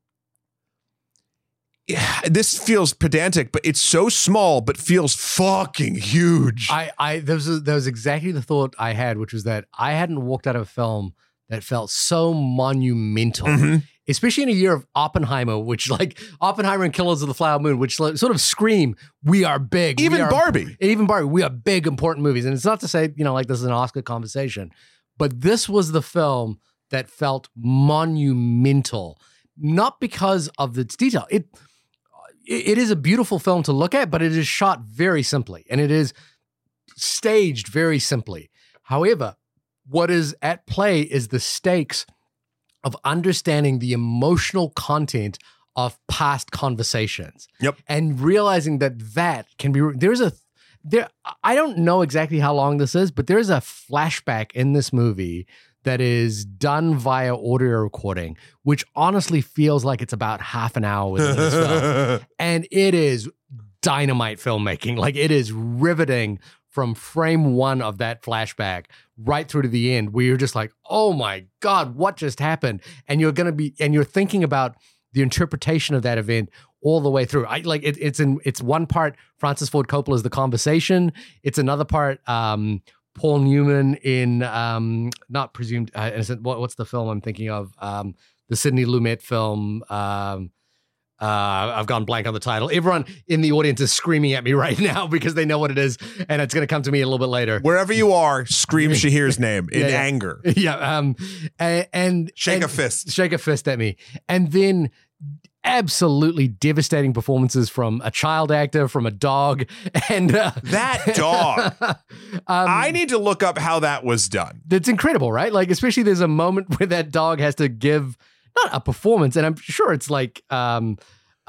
Yeah, [sighs] this feels pedantic, but it's so small, but feels fucking huge. I, I that was that was exactly the thought I had, which was that I hadn't walked out of a film that felt so monumental, Mhm. especially in a year of Oppenheimer, which like Oppenheimer and Killers of the Flower Moon, which like, sort of scream, "We are big." Even are- Barbie. even Barbie, we are big, important movies, and it's not to say you know like this is an Oscar conversation, but this was the film that felt monumental, not because of its detail. It it is a beautiful film to look at, but it is shot very simply and it is staged very simply. However, what is at play is the stakes of understanding the emotional content of past conversations. Yep. And realizing that that can be there's a there I don't know exactly how long this is, but there's a flashback in this movie that is done via audio recording, which honestly feels like it's about half an hour within this film [laughs] and it is dynamite filmmaking. Like it is riveting from frame one of that flashback right through to the end, where you're just like, oh my God, what just happened? And you're gonna be and you're thinking about the interpretation of that event all the way through. I like it, it's in it's one part Francis Ford Coppola's The Conversation. It's another part um Paul Newman in um not presumed uh, innocent. What, what's the film I'm thinking of? Um the Sidney Lumet film. Um uh, I've gone blank on the title. Everyone in the audience is screaming at me [laughs] right now because they know what it is, and it's going to come to me a little bit later. Wherever you are, scream [laughs] Shahir's name in Yeah, yeah. anger. [laughs] yeah, um, and, and Shake and- a fist. shake a fist at me, and then absolutely devastating performances from a child actor, from a dog, [laughs] and uh, That dog. [laughs] um, I need to look up how that was done. It's incredible, right? Like, especially there's a moment [laughs] where that dog has to give not a performance, and I'm sure it's like, um,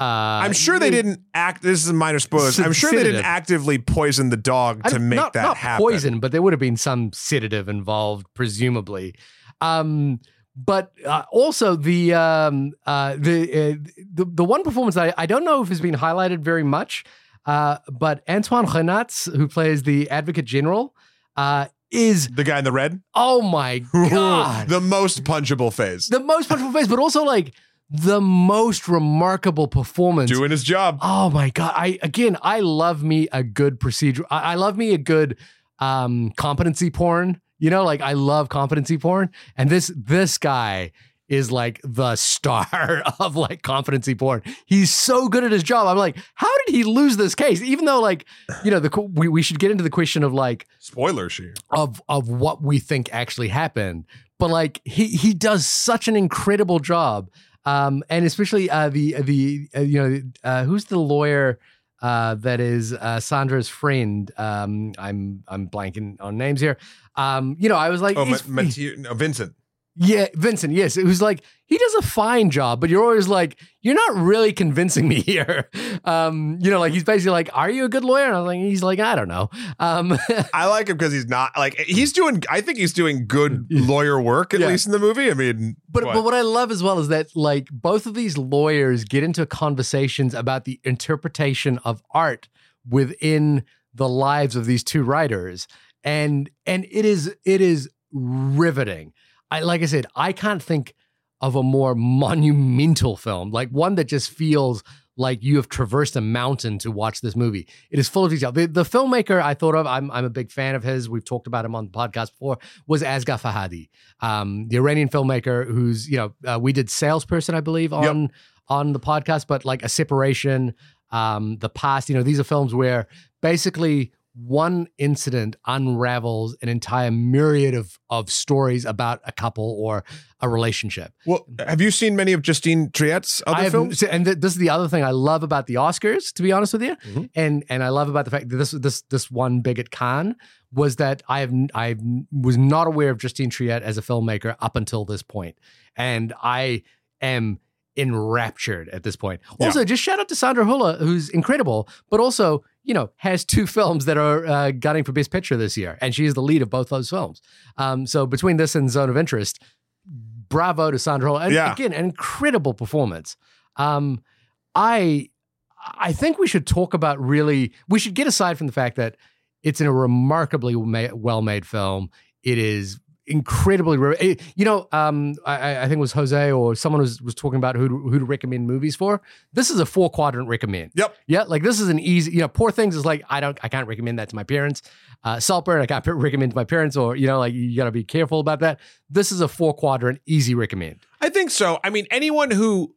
uh, I'm sure they didn't act. This is a minor spoiler. I'm sure they didn't actively poison the dog I to mean, make not, that not happen. poison, but there would have been some sedative involved, presumably. Um, but uh, also the um, uh, the, uh, the the one performance that I, I don't know if has been highlighted very much, uh, but Antoine Reinartz, who plays the Advocate General, uh, is The guy in the red, oh my [laughs] god, the most punchable face, the most punchable face, but also like the most remarkable performance doing his job. Oh my god! I again, I love me a good procedure. I, I love me a good um, competency porn. You know, like I love competency porn, and this this guy is like the star [laughs] of like competency porn. He's so good at his job. I'm like, how did he lose this case? Even though, like, you know, the we we should get into the question of like Spoiler, Shahir. of of what we think actually happened. But like he he does such an incredible job, um, and especially uh, the the uh, you know uh, who's the lawyer uh, that is uh, Sandra's friend. Um, I'm I'm blanking on names here. Um, you know, I was like, Oh, Ma- Mathieu- no, Vincent. Yeah, Vincent. Yes, it was like he does a fine job, but you're always like, you're not really convincing me [laughs] here. Um, you know, like he's basically like, "Are you a good lawyer?" And I was like, he's like, I don't know. Um, [laughs] I like him because he's not like he's doing. I think he's doing good lawyer work at Yeah. least in the movie. I mean, But what? but what I love as well is that like both of these lawyers get into conversations about the interpretation of art within the lives of these two writers, and and it is it is riveting. I like I said, I can't think of a more monumental film, like one that just feels like you have traversed a mountain to watch this movie. It is full of detail. The, the filmmaker I thought of, I'm, I'm a big fan of his. We've talked about him on the podcast before, was Asghar Farhadi, um, the Iranian filmmaker who's, you know, uh, we did Salesperson, I believe, on, on the podcast, but like A Separation, um, The Past, you know, these are films where basically one incident unravels an entire myriad of of stories about a couple or a relationship. Well, have you seen many of Justine Triet's other have- films? and th- this is the other thing I love about the Oscars, to be honest with you, Mhm. and and I love about the fact that this this this one big at Cannes was that I have I was not aware of Justine Triet as a filmmaker up until this point, and I am enraptured at this point. Yeah. Also, just shout out to Sandra Hüller, who's incredible, but also you know has two [laughs] films that are uh, gunning for Best Picture this year, and she is the lead of both those films. Um, so between this and Zone of Interest, bravo to Sandra Hüller. and Yeah. again, an incredible performance. Um, I I think we should talk about really. We should get aside from the fact that it's in a remarkably ma- well-made film. It is incredibly, re- eh, you know. Um, I, I think it was Jose or someone was was talking about who to, who to recommend movies for. This is a four quadrant recommend. Yep. Yeah, like this is an easy. You know, Poor Things is like I don't, I can't recommend that to my parents. Uh, Saltburn, I can't [laughs] recommend to my parents, or you know, like you got to be careful about that. This is a four quadrant easy recommend. I think so. I mean, anyone who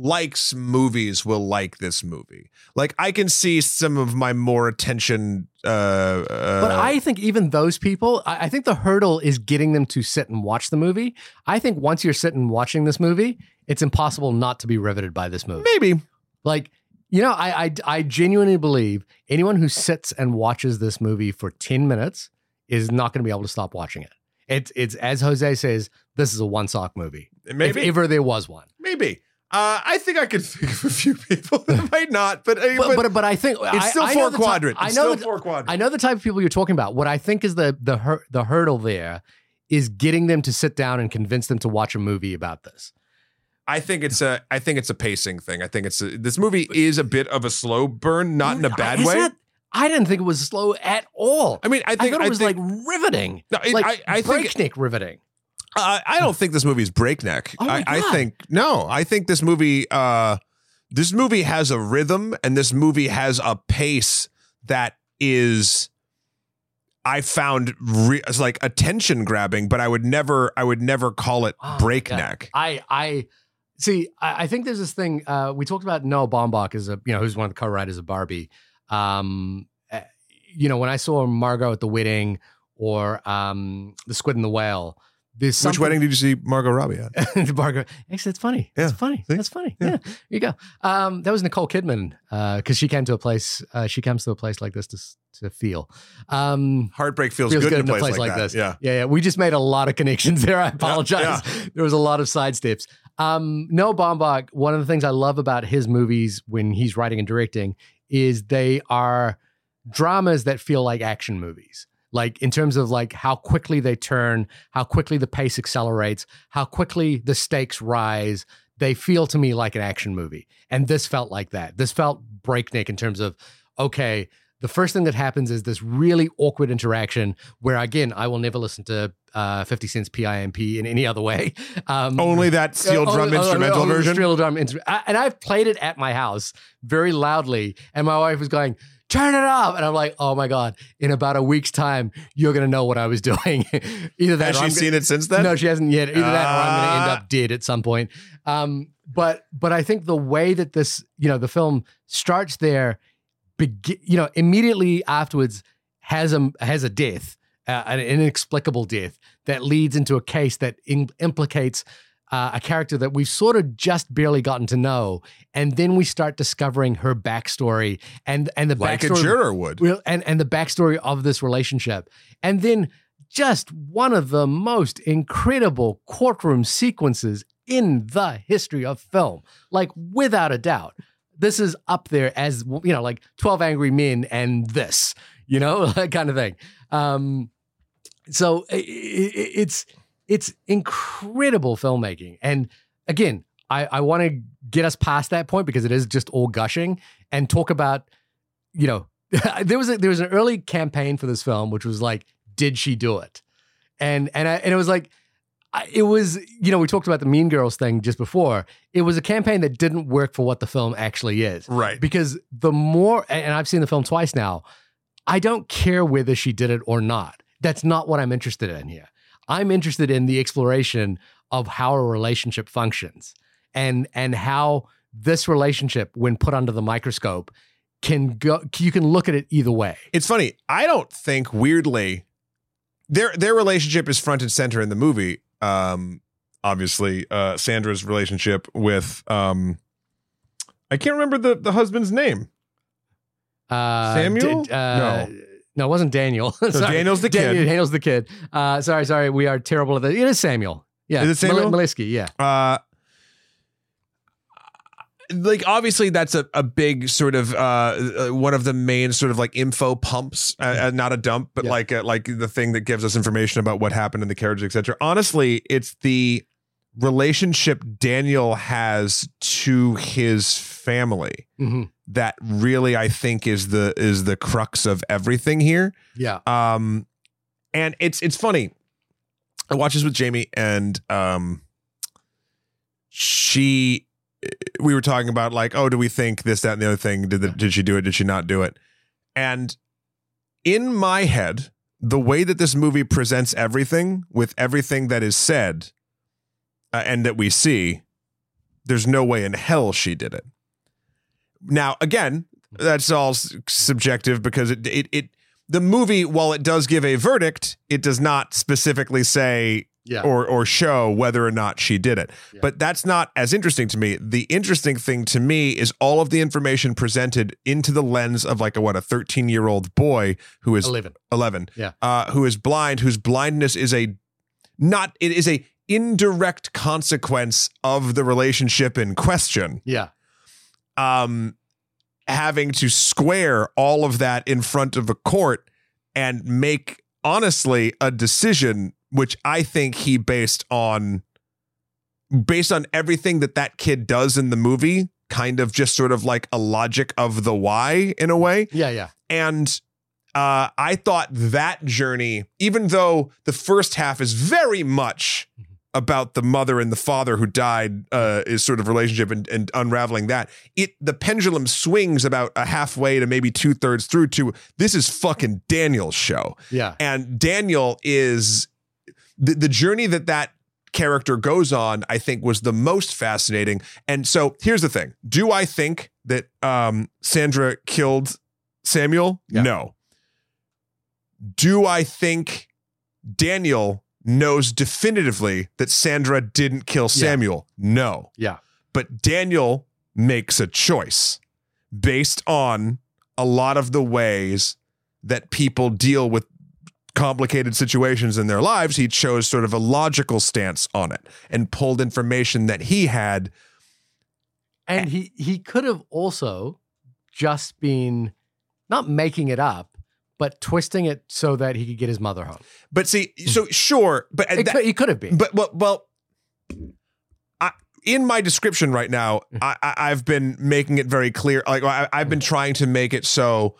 likes movies will like this movie. Like, I can see some of my more attention. Uh, uh, But I think even those people, I, I think the hurdle is getting them to sit and watch the movie. I think once you're sitting watching this movie, it's impossible not to be riveted by this movie. maybe Like, you know, I, I I genuinely believe anyone who sits and watches this movie for 10 minutes is not going to be able to stop watching it. It's it's as Jose says, this is a one sock movie. maybe If ever there was one. maybe. Uh, I think I could [laughs] think of a few people that [laughs] might not, but, uh, But but, but, but I think it's still I four quadrant. I It's know still the- four quadrant. I know the type of people you're talking about. What I think is the the hur- the hurdle there is getting them to sit down and convince them to watch a movie about this. I think it's a I think it's a pacing thing. I think it's a, this movie is a bit of a slow burn, not in a bad way. that- I didn't think it was slow at all. I mean, I I, think thought it was think, like riveting, No, it- like I, I think breakneck riveting. Uh, I don't think this movie's breakneck. Oh I, I think no. I think this movie, uh, this movie has a rhythm, and this movie has a pace that is, I found re- it's like attention grabbing, but I would never, I would never call it Oh breakneck. I I see. I, I think there's this thing uh, we talked about. Noah Baumbach is a you know who's one of the co-writers of Barbie. Um, uh, you know when I saw Margot at the wedding or um, the Squid and the Whale. There's Which wedding did you see Margot Robbie at? [laughs] Margot. Actually, it's funny. Yeah. It's funny. See? That's funny. Yeah. Yeah. Here you go. Um, that was Nicole Kidman because she came to a place. Uh, she comes to a place like this to to feel. Um, Heartbreak feels, Feels good, in a place, like, that. this. Yeah. yeah, yeah. We just made a lot of connections there. I apologize. yeah. There was a lot of side steps. Um, Noah Baumbach, one of the things I love about his movies when he's writing and directing is they are dramas that feel like action movies. Like in terms of like how quickly they turn, how quickly the pace accelerates, how quickly the stakes rise. They feel to me like an action movie. And this felt like that. This felt breakneck in terms of, okay, the first thing that happens is this really awkward interaction where, again, I will never listen to uh, 50 Cent's PIMP in any other way. [laughs] Um, Only that steel uh, drum only- instrumental only the version. Steel drum instru- I- and I've played it at my house very loudly, and my wife was going, "Turn it off!" And I'm like, "Oh my god!" In about a week's time, you're gonna know what I was [laughs] doing. Either that, Has she I'm seen it since then? no, she hasn't yet. Either that, or I'm going to end Ah. up dead at some point. Um, but but I think the way that this, you know, the film starts there, begi- you know, immediately afterwards has a has a death, uh, an inexplicable death that leads into a case that in, implicates. Uh, a character that we've sort of just barely gotten to know, and then we start discovering her backstory and and the like a backstory juror would. And and the backstory of this relationship, and then just one of the most incredible courtroom sequences in the history of film, like without a doubt. This is up there as you know, like Twelve Angry Men and this, you know, [laughs] that kind of thing. Um, so i- i- i- it's it's incredible filmmaking, and again, I, I want to get us past that point because it is just all gushing and talk about, you know, [laughs] there was a, there was an early campaign for this film which was like, did she do it? And and I, and it was like, it was you know we talked about the Mean Girls thing just before. It was a campaign that didn't work for what the film actually is. Right. Because the more and I've seen the film twice now, I don't care whether she did it or not. That's not what I'm interested in here. I'm interested in the exploration of how a relationship functions and and how this relationship when put under the microscope can go you can look at it either way. It's funny. I don't think weirdly their their relationship is front and center in the movie. Um obviously uh Sandra's relationship with um I can't remember the the husband's name. Uh, Samuel? did- uh, no. It wasn't Daniel. [laughs] So. Daniel's the Dan- kid. Daniel's the kid. Uh, sorry, sorry. We are terrible at that. It is Samuel. Yeah. Is it Samuel? Mil- Maleski, yeah. Uh like obviously that's a, a big sort of uh, uh one of the main sort of like info pumps uh, uh, not a dump but Yeah. like uh, like the thing that gives us information about what happened in the carriage etc honestly it's the relationship daniel has to his family hmm that really i think is the is the crux of everything here. Yeah. um and it's it's funny. I watched this with jamie and um she we were talking about like oh do we think this that and the other thing? Did the, did she do it? Did she not do it? And in my head the way that this movie presents everything with everything that is said uh, and that we see there's no way in hell she did it now again that's all subjective because it, it it the movie while it does give a verdict it does not specifically say Yeah. or or show whether or not she did it Yeah. but that's not as interesting to me the interesting thing to me is all of the information presented into the lens of like a what a 13 year old boy who is 11. 11 Yeah. uh who is blind whose blindness is a not it is a indirect consequence of the relationship in question Yeah. Um having to square all of that in front of a court and make honestly a decision which I think he based on based on everything that that kid does in the movie kind of just sort of like a logic of the why in a way Yeah. Yeah. and uh, I thought that journey, even though the first half is very much about the mother and the father who died, uh, is sort of relationship and, and unraveling that, it the pendulum swings about a halfway to maybe two thirds through to this is fucking Daniel's show, Yeah. and Daniel is the the journey that that character goes on. I think was the most fascinating. And so here's the thing: Do I think that um, Sandra killed Samuel? Yeah. No. Do I think Daniel knows definitively that Sandra didn't kill Samuel? No. Yeah. But Daniel makes a choice based on a lot of the ways that people deal with complicated situations in their lives. He chose sort of a logical stance on it and pulled information that he had. And he he could have also just been not making it up, but twisting it so that he could get his mother home. But see, so sure, but that- could, he could have been. But well, well, I, in my description right now, Mm. I, I, I've been making it very clear. Like I, I've been trying to make it so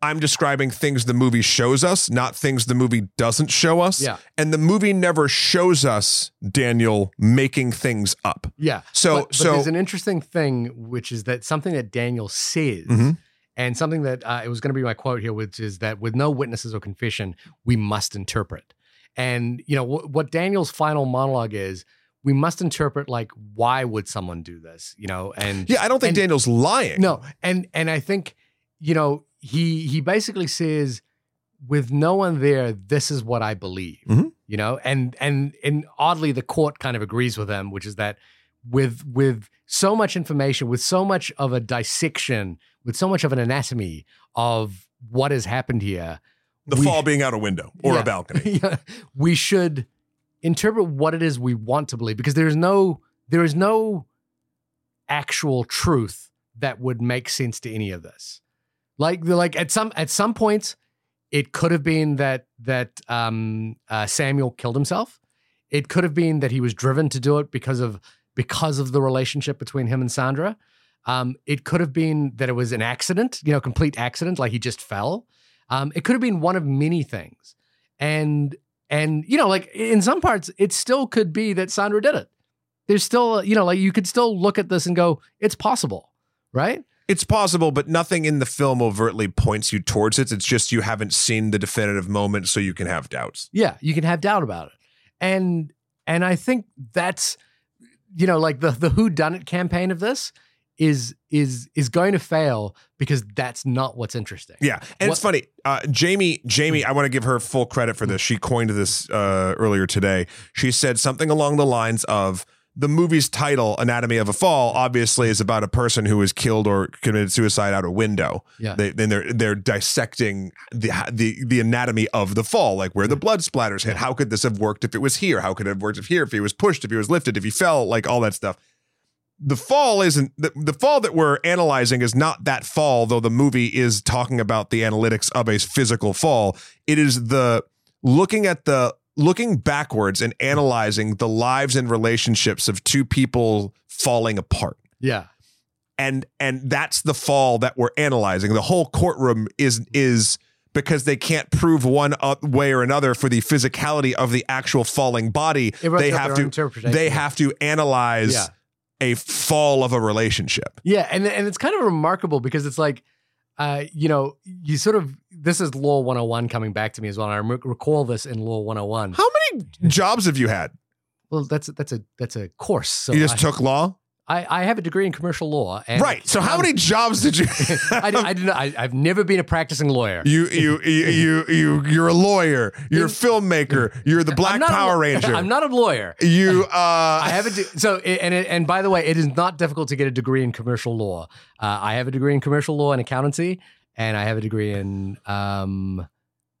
I'm describing things the movie shows us, not things the movie doesn't show us. Yeah. And the movie never shows us Daniel making things up. yeah. So but, but so there's an interesting thing, which is that something that Daniel says, Mhm. And something that uh, it was going to be my quote here, which is that with no witnesses or confession, we must interpret. And you know wh- what Daniel's final monologue is. We must interpret like why would someone do this? You know, and yeah, I don't think and- Daniel's lying. no, and and I think you know he he basically says with no one there, this is what I believe. Mhm. You know, and and and oddly, the court kind of agrees with him, which is that with with so much information, with so much of a dissection, with so much of an anatomy of what has happened here, the we- fall being out a window or Yeah. a balcony. [laughs] yeah, we should interpret what it is we want to believe because there is no there is no actual truth that would make sense to any of this. Like like at some at some points, it could have been that that um, uh, Samuel killed himself. It could have been that he was driven to do it because of because of the relationship between him and Sandra. Um, it could have been that it was an accident, you know, complete accident, like he just fell. Um, it could have been one of many things. And And you know, like in some parts, it still could be that Sandra did it. There's still, you know, like you could still look at this and go, it's possible, right? It's possible, but nothing in the film overtly points you towards it. It's just you haven't seen the definitive moment, so you can have doubts. Yeah, you can have doubt about it. And and I think that's you know, like the the who done it campaign of this is is is going to fail because that's not what's interesting. Yeah, and it's funny. Uh, Jamie, Jamie, I want to give her full credit for this. She coined this uh, earlier today. She said something along the lines of the movie's title, "Anatomy of a Fall," obviously is about a person who was killed or committed suicide out a window. Yeah. They, then they're they're dissecting the the the anatomy of the fall, like where the blood splatters hit. How could this have worked if it was here? How could it have worked if here? If he was pushed, if he was lifted, if he fell, like all that stuff the fall isn't the, the fall that we're analyzing is not that fall though the movie is talking about the analytics of a physical fall. It is the looking at the looking backwards and analyzing the lives and relationships of two people falling apart. Yeah. and and that's the fall that we're analyzing. The whole courtroom is is because they can't prove one way or another for the physicality of the actual falling body. They have to they have to analyze Yeah. A fall of a relationship. Yeah, and and it's kind of remarkable because it's like, uh, you know, you sort of this is Law 101 coming back to me as well. And I rec- recall this in Law 101. How many jobs have you had? Well, that's that's a that's a course. So you just I, took law, I, I have a degree in commercial law. And right? So how um, many jobs did you? [laughs] I, I did not, I, I've never been a practicing lawyer. you, you, you, you, you, you're a lawyer. You're a filmmaker. You're the Black I'm a Power Ranger. I'm not a lawyer. You, [laughs] uh, I have a de- so and it, and by the way, it is not difficult to get a degree in commercial law. Uh, I have a degree in commercial law and accountancy, and I have a degree in um,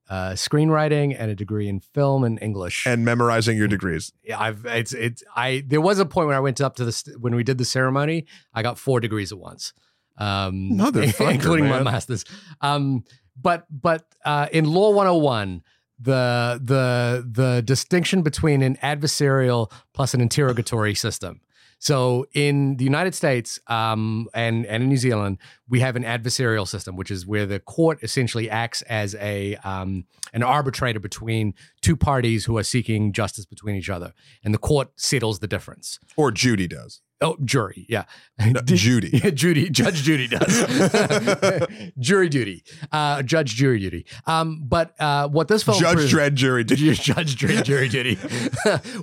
uh, screenwriting and a degree in film and English. and memorizing your degrees. Yeah, I've it's it's I there was a point when I went up to this when we did the ceremony, I got four degrees at once. Um Motherfucker, [laughs] including my masters. Um but but uh in law 101 the the the distinction between an adversarial plus an interrogatory system. So in the United States um, and and in New Zealand, we have an adversarial system, which is where the court essentially acts as a um, an arbitrator between two parties who are seeking justice between each other, and the court settles the difference. Or Judy does. Oh, jury, yeah, No, [laughs] Judy. yeah, [laughs] Judy, Judge Judy does. [laughs] jury duty, uh, judge jury duty. Um, but uh, what this film Judge Dredd jury. Did? Judge jury, jury duty.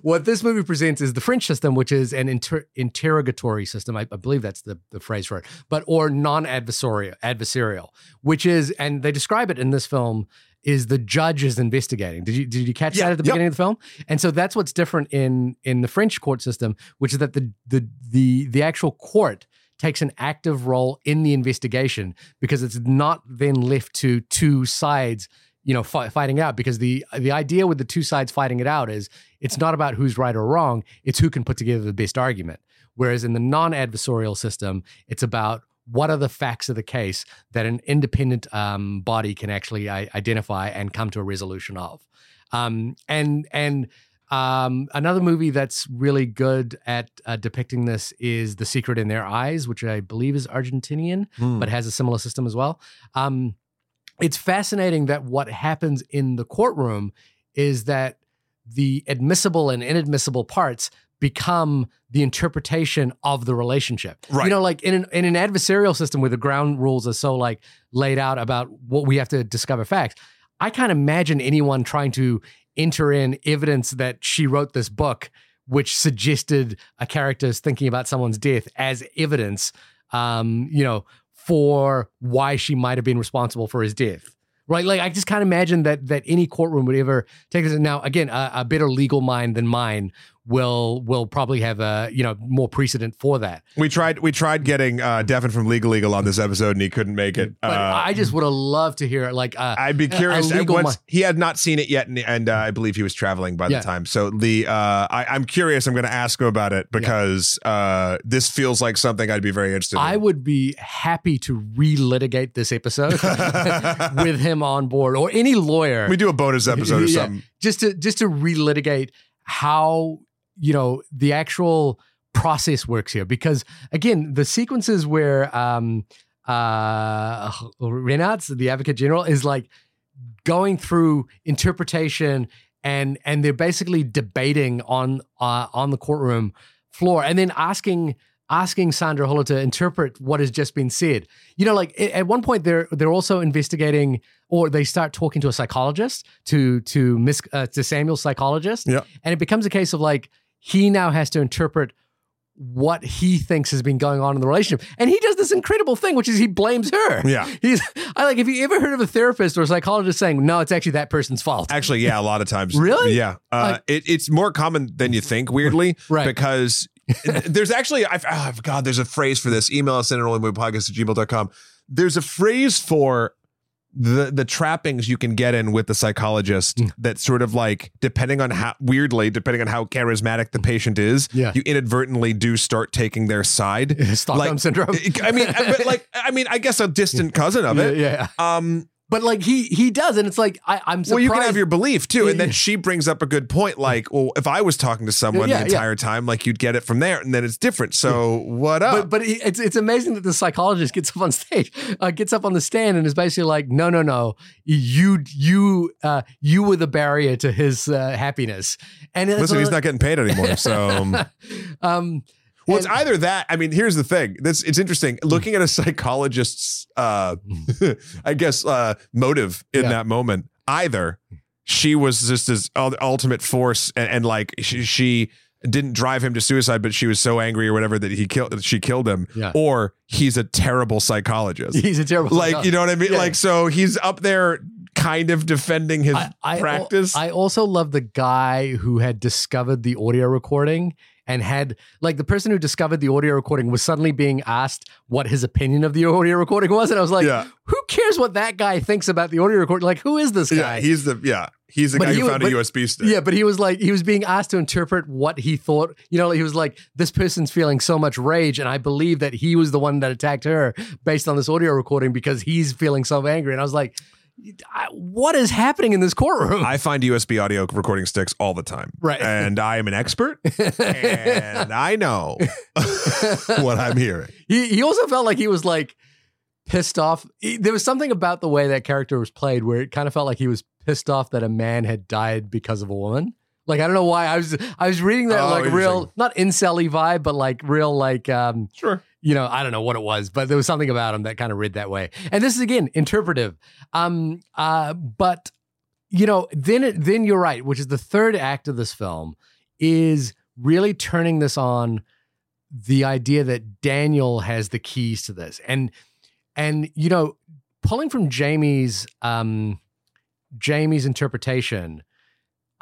what this movie presents is the French system, which is an inter- interrogatory system. I, I believe that's the, the phrase for it, but or non-adversarial, adversarial, which is, and they describe it in this film. Is the judge is investigating? Did you did you catch Yeah, that at the yep. beginning of the film? And so that's what's different in in the French court system, which is that the the the the actual court takes an active role in the investigation because it's not then left to two sides you know fi- fighting out because the the idea with the two sides fighting it out is it's not about who's right or wrong it's who can put together the best argument whereas in the non-adversarial system it's about what are the facts of the case that an independent um, body can actually I- identify and come to a resolution of um, and and um, another movie that's really good at uh, depicting this is The Secret in Their Eyes, which I believe is Argentinian, Hmm. but has a similar system as well. Um, it's fascinating that what happens in the courtroom is that the admissible and inadmissible parts become the interpretation of the relationship. Right. You know, like in an, in an adversarial system where the ground rules are so like laid out about what we have to discover facts. I can't imagine anyone trying to enter in evidence that she wrote this book, which suggested a character's thinking about someone's death as evidence, um, you know, for why she might have been responsible for his death. Right, like I just can't imagine that that any courtroom would ever take this. Now, again, a, a better legal mind than mine will will probably have a you know more precedent for that. We tried. We tried getting uh, Devin from Legal Eagle on this episode, and he couldn't make it. But Uh, I just would have loved to hear like uh, I'd be curious. once mi- he had not seen it yet, and, and uh, I believe he was traveling by Yeah. the time. So the uh, I, I'm curious. I'm going to ask him about it because uh, this feels like something I'd be very interested. In I in. would be happy to relitigate this episode [laughs] with him on board or any lawyer. We do a bonus episode or [laughs] Yeah. something. just to just to relitigate how you know the actual process works here because again the sequences where um uh Reinartz the advocate general is like going through interpretation and and they're basically debating on uh, on the courtroom floor, and then asking asking Sandra Hüller to interpret what has just been said. You know, like at one point they're they're also investigating, or they start talking to a psychologist to to Miss uh, to Samuel's psychologist, Yeah. and it becomes a case of like he now has to interpret what he thinks has been going on in the relationship. And he does this incredible thing, which is he blames her. Yeah. He's I like if you ever heard of a therapist or a psychologist saying, no, it's actually that person's fault. Actually, yeah, a lot of times. Really? Yeah. Uh, Like- it, it's more common than you think, weirdly. [laughs] Right. Because [laughs] there's actually, I've, oh, God, there's a phrase for this. Email us in at onlymoviepodcast at gmail.com. There's a phrase for the the trappings you can get in with the psychologist Mm. that sort of like depending on how weirdly depending on how charismatic the patient is Yeah. you inadvertently do start taking their side [laughs] Stockholm like- syndrome. i mean but like i mean i guess a distant [laughs] cousin of yeah, it yeah. um But like he he does, and it's like I, I'm surprised. well, you can have your belief too, and then Yeah. she brings up a good point. Like, well, if I was talking to someone Yeah, the yeah. entire time, like you'd get it from there, and then it's different. So what up? But but it's it's amazing that the psychologist gets up on [laughs] stage, uh, gets up on the stand, and is basically like, no, no, no, you you uh, you were the barrier to his uh, happiness. And Listen, he's not getting paid anymore. So, um, [laughs] well, it's either that. I mean, here's the thing. This it's interesting looking at a [laughs] psychologist's, uh, [laughs] I guess, uh, motive in Yeah. that moment. Either she was just his ultimate force, and, and like she, she didn't drive him to suicide, but she was so angry or whatever that he killed. She killed him. Yeah. Or he's a terrible psychologist. he's a terrible. like you know what I mean? Yeah. Like so he's up there kind of defending his I, I, practice. I also love the guy who had discovered the audio recording and had like the person who discovered the audio recording was suddenly being asked what his opinion of the audio recording was, and I was like, yeah, who cares what that guy thinks about the audio recording? Like, who is this yeah. guy? He's the yeah. He's the But guy he who was- found but- a USB stick. Yeah, but he was like, he was being asked to interpret what he thought. You know, he was like, this person's feeling so much rage, and I believe that he was the one that attacked her based on this audio recording because he's feeling so angry. And I was like, I- what is happening in this courtroom? I find USB audio recording sticks all the time. Right. And I am an expert and I know [laughs] what I'm hearing. he he also felt like he was like pissed off. He- there was something about the way that character was played where it kind of felt like he was pissed off that a man had died because of a woman. Like I don't know why I was I was reading that Oh, like real not incel vibe, but like real like um Sure. you know, I don't know what it was, but there was something about him that kind of read that way. And this is again interpretive. Um, uh, but you know, then it, then you're right, which is the third act of this film is really turning this on the idea that Daniel has the keys to this, and and you know, pulling from Jamie's um, Jamie's interpretation.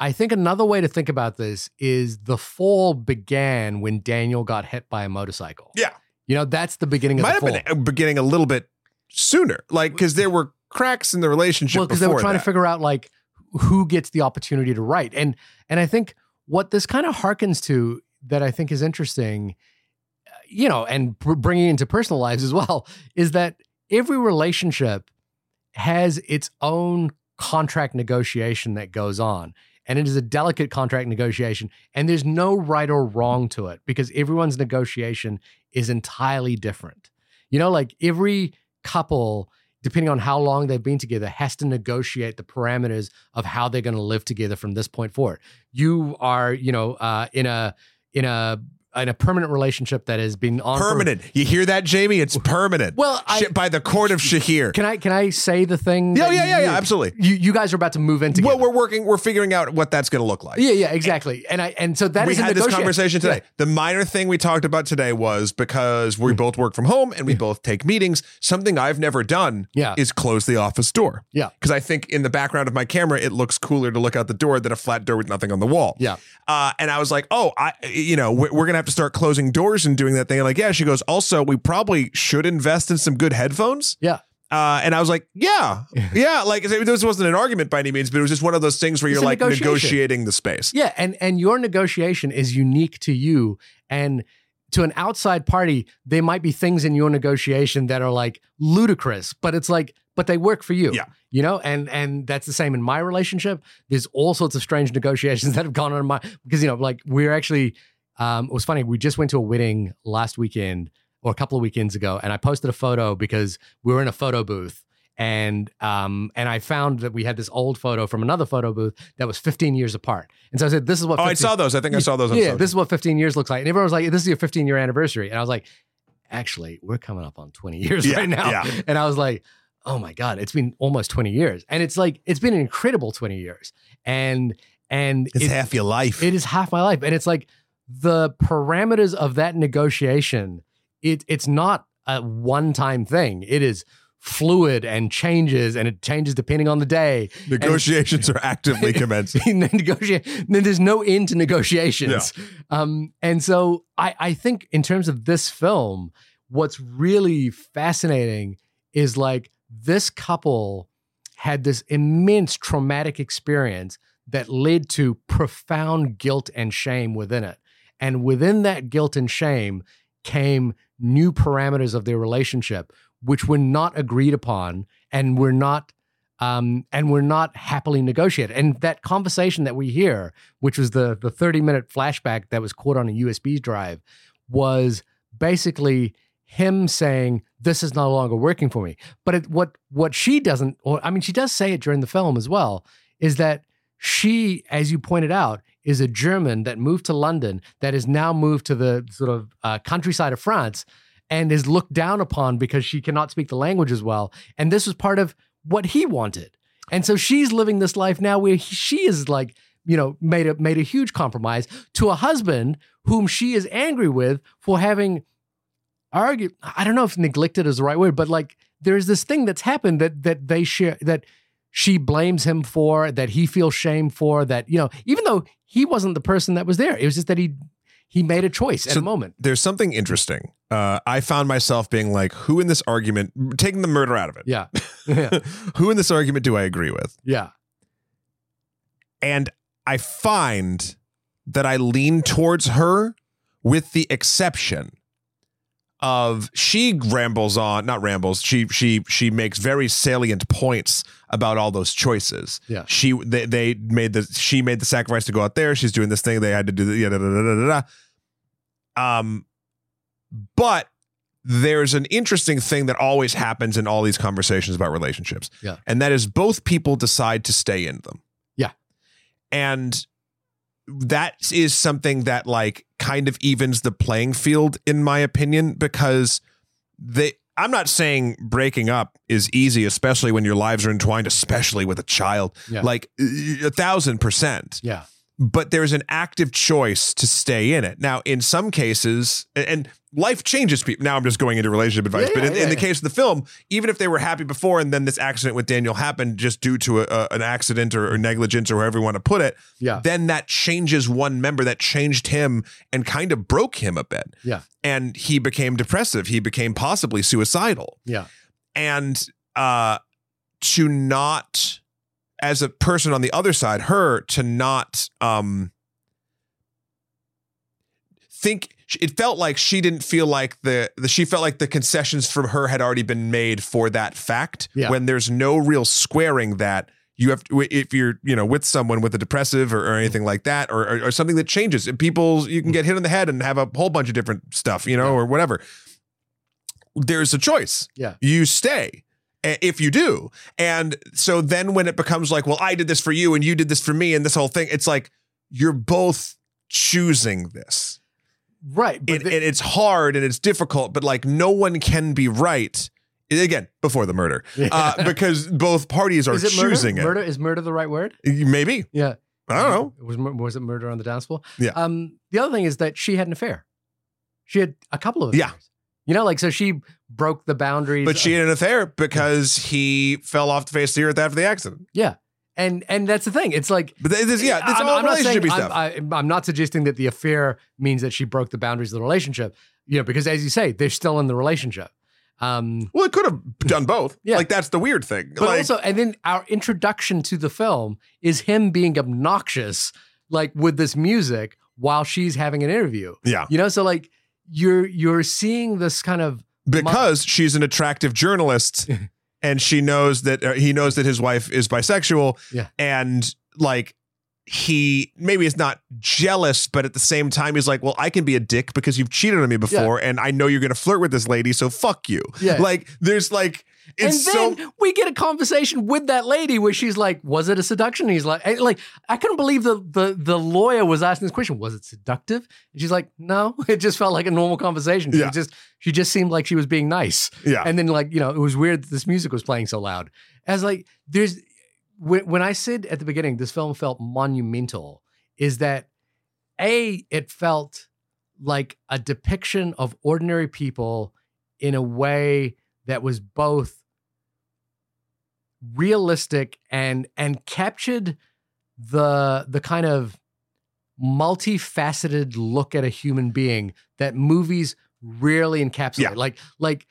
I think another way to think about this is the fall began when Daniel got hit by a motorcycle. Yeah. You know, that's the beginning of Might the have been beginning a little bit sooner. Like because there were cracks in the relationship well, because they were before trying that. to figure out like who gets the opportunity to write, and and I think what this kind of harkens to that I think is interesting, uh, you know, and br- bringing into personal lives as well, is that every relationship has its own contract negotiation that goes on. And it is a delicate contract negotiation, and there's no right or wrong to it because everyone's negotiation is entirely different. You know, like every couple depending on how long they've been together, has to negotiate the parameters of how they're going to live together from this point forward. You are, you know, uh, in a in a in a permanent relationship that has been on for- permanent. You hear that, Jamie? It's permanent. well, I, by the court of Shahir. can I can I say the thing? Yeah, yeah, yeah, you- yeah, absolutely. You you guys are about to move in together. Well, we're working. We're figuring out what that's going to look like. yeah, yeah, exactly. And I and so that is we a had this conversation today. Yeah. The minor thing we talked about today was because we both work from home and we both take meetings. Something I've never done Yeah. is close the office door. Yeah. Because I think in the background of my camera, it looks cooler to look out the door than a flat door with nothing on the wall. Yeah. Uh, and I was like, oh, I, you know, we're, we're gonna have to start closing doors and doing that thing. like, yeah. She goes, also, we probably should invest in some good headphones. Yeah. Uh, and I was like, yeah, yeah. Like this wasn't an argument by any means, but it was just one of those things where It's you're like negotiating the space. Yeah, and and your negotiation is unique to you and to an outside party, there might be things in your negotiation that are like ludicrous, but it's like but they work for you. Yeah. You know, and and that's the same in my relationship. There's all sorts of strange negotiations [laughs] that have gone on in my because you know, like we're actually um it was funny, we just went to a wedding last weekend or a couple of weekends ago and I posted a photo because we were in a photo booth and um and I found that we had this old photo from another photo booth that was 15 years apart. And so I said, "This is what." Oh, I saw those. I think I saw those. On yeah, social. this is what 15 years looks like. And everyone was like, "This is your 15 year anniversary," and I was like, "Actually, we're coming up on 20 years Yeah, right now." yeah. And I was like, "Oh my god, it's been almost 20 years," and it's like it's been an incredible 20 years, and and It's it- half your life. it is half my life, and it's like the parameters of that negotiation. It it's not a one time thing. It is fluid and changes, and it changes depending on the day. Negotiations are actively [laughs] commencing. [laughs] Then negotiate. Then there's no end to negotiations. Um, and so I I think in terms of this film, what's really fascinating is like this couple had this immense traumatic experience that led to profound guilt and shame within it. And within that guilt and shame came new parameters of their relationship, which were not agreed upon and were not um, and were not happily negotiated. And that conversation that we hear, which was the the 30 minute flashback that was caught on a USB drive, was basically him saying, "This is no longer working for me." But it, what what she doesn't, or I mean, she does say it during the film as well, is that she, as you pointed out, is a German that moved to London, that has now moved to the sort of uh, countryside of France, and is looked down upon because she cannot speak the language as well. And this was part of what he wanted. And so she's living this life now where he- she is like, you know, made a made a huge compromise to a husband whom she is angry with for having argued. I don't know if neglected is the right word, but like there's this thing that's happened that that they share that she blames him for, that he feels shame for, that you know, even though he wasn't the person that was there, it was just that he he made a choice at So- a moment. There's something interesting. Uh, I found myself being like, who in this argument, taking the murder out of it, Yeah, [laughs] yeah, who in this argument do I agree with? yeah, And I find that I lean towards her with the exception of she rambles on, not rambles, she she she makes very salient points about all those choices. Yeah. She they, they made the she made the sacrifice to go out there. She's doing this thing. They had to do the yeah, da, da, da, da, da. Um but there's an interesting thing that always happens in all these conversations about relationships. Yeah. And that is both people decide to stay in them. Yeah. And that is something that like kind of evens the playing field in my opinion because they I'm not saying breaking up is easy, especially when your lives are entwined, especially with a child. Yeah. Like a thousand percent yeah, but there's an active choice to stay in it. Now, in some cases, and- and life changes people. Now I'm just going into relationship advice, Yeah, but in, yeah, in the yeah. case of the film, even if they were happy before and then this accident with Daniel happened just due to a, a- an accident or, or negligence or however you want to put it, yeah, then that changes one member that changed him and kind of broke him a bit. Yeah. And he became depressive. He became possibly suicidal yeah, and uh to not as a person on the other side her to not um think it felt like she didn't feel like the, the she felt like the concessions from her had already been made for that fact Yeah. when there's no real squaring that you have to, if you're you know with someone with a depressive or, or anything like that or, or, or something that changes people you can get hit on the head and have a whole bunch of different stuff you know Yeah. or whatever there's a choice Yeah. you stay if you do and so then when it becomes like well i did this for you and you did this for me and this whole thing it's like you're both choosing this right. It, the- and it's hard and it's difficult but like no one can be right again before the murder uh, [laughs] because both parties are is it murder? choosing Murder is murder the right word? maybe Yeah. i don't know Was was it murder on the dance floor? Yeah. Um. The other thing is that she had an affair. She had a couple of Yeah. You know, like so she broke the boundaries. but she had an affair because he fell off the face of the earth after the accident yeah. And and that's the thing. It's like but this, yeah this I'm, all I'm not saying relationship I'm, stuff I, I'm not suggesting that the affair means that she broke the boundaries of the relationship. You know, because as you say, they're still in the relationship. Um, well it could have done both Yeah. like that's the weird thing but like, also, and then our introduction to the film is him being obnoxious, like with this music while she's having an interview. yeah You know, so like you're you're seeing this kind of because she's an attractive journalist [laughs] and she knows that uh, he knows that his wife is bisexual Yeah. and like he maybe is not jealous but at the same time he's like well i can be a dick because you've cheated on me before and i know you're going to flirt with this lady so fuck you. Yeah, like there's like It's and then so we get a conversation with that lady where she's like, "Was it a seduction?" And he's like, and, "Like I couldn't believe the the the lawyer was asking this question. Was it seductive?" And she's like, "No, [laughs] it just felt like a normal conversation. She Yeah. just she just seemed like she was being nice." yeah. And then like you know, it was weird that this music was playing so loud. As like, there's when when I said at the beginning, this film felt monumental. Is that a? It felt like a depiction of ordinary people in a way that was both realistic and and captured the the kind of multifaceted look at a human being that movies rarely encapsulate Yeah. like like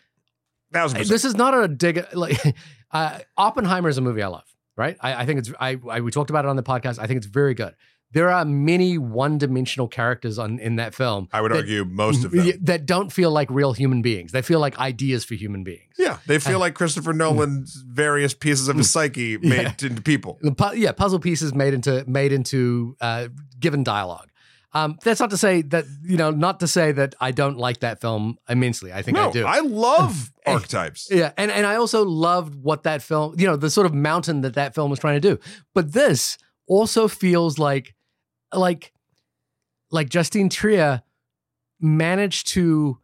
Thousand percent. this is not a dig like [laughs] uh, oppenheimer is a movie i love right i, I think it's I, I we talked about it on the podcast i think it's very good there are many one-dimensional characters on in that film I would that- argue most of them. that don't feel like real human beings they feel like ideas for human beings Yeah, they feel like Christopher Nolan's various pieces of his psyche [laughs] made Yeah. into people. Pu- yeah, puzzle pieces made into made into uh, given dialogue. Um, that's not to say that you know, not to say that I don't like that film immensely. I think no, I do. I love [laughs] archetypes. yeah, and and I also loved what that film, you know, the sort of mountain that that film was trying to do. But this also feels like, like, like Justine Triet managed to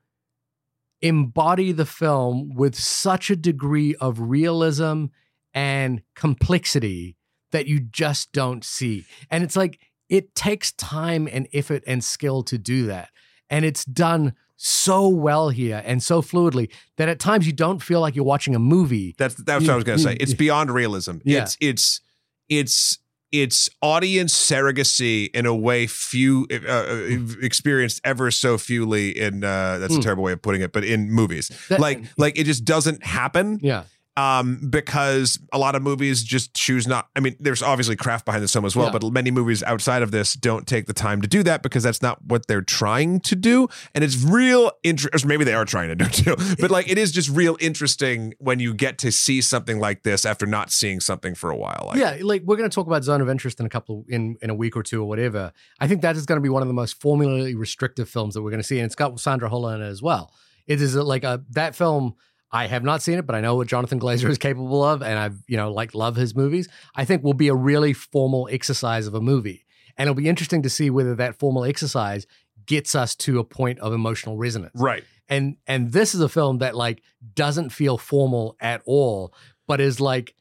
embody the film with such a degree of realism and complexity that you just don't see. And it's like it takes time and effort and skill to do that. And it's done so well here and so fluidly that at times you don't feel like you're watching a movie. That's that's what I was going to say. It's [laughs] beyond realism. Yeah. It's it's it's it's audience surrogacy in a way few uh, uh, experienced ever so fewly in uh, that's Hmm. a terrible way of putting it, but in movies, That- like like it just doesn't happen. Yeah. Um, because a lot of movies just choose not. I mean, there's obviously craft behind this film as well, Yeah. but many movies outside of this don't take the time to do that because that's not what they're trying to do. And it's real interest. Maybe they are trying to do [laughs] too, but like it is just real interesting when you get to see something like this after not seeing something for a while. Like, yeah, like we're going to talk about zone of interest in a couple in in a week or two or whatever. I think that is going to be one of the most formally restrictive films that we're going to see, and it's got Sandra Hüller in it as well. It is like a that film. I have not seen it, but I know what Jonathan Glazer is capable of, and I've you know like love his movies. I think will be a really formal exercise of a movie, and it'll be interesting to see whether that formal exercise gets us to a point of emotional resonance right. and and this is a film that like doesn't feel formal at all but is like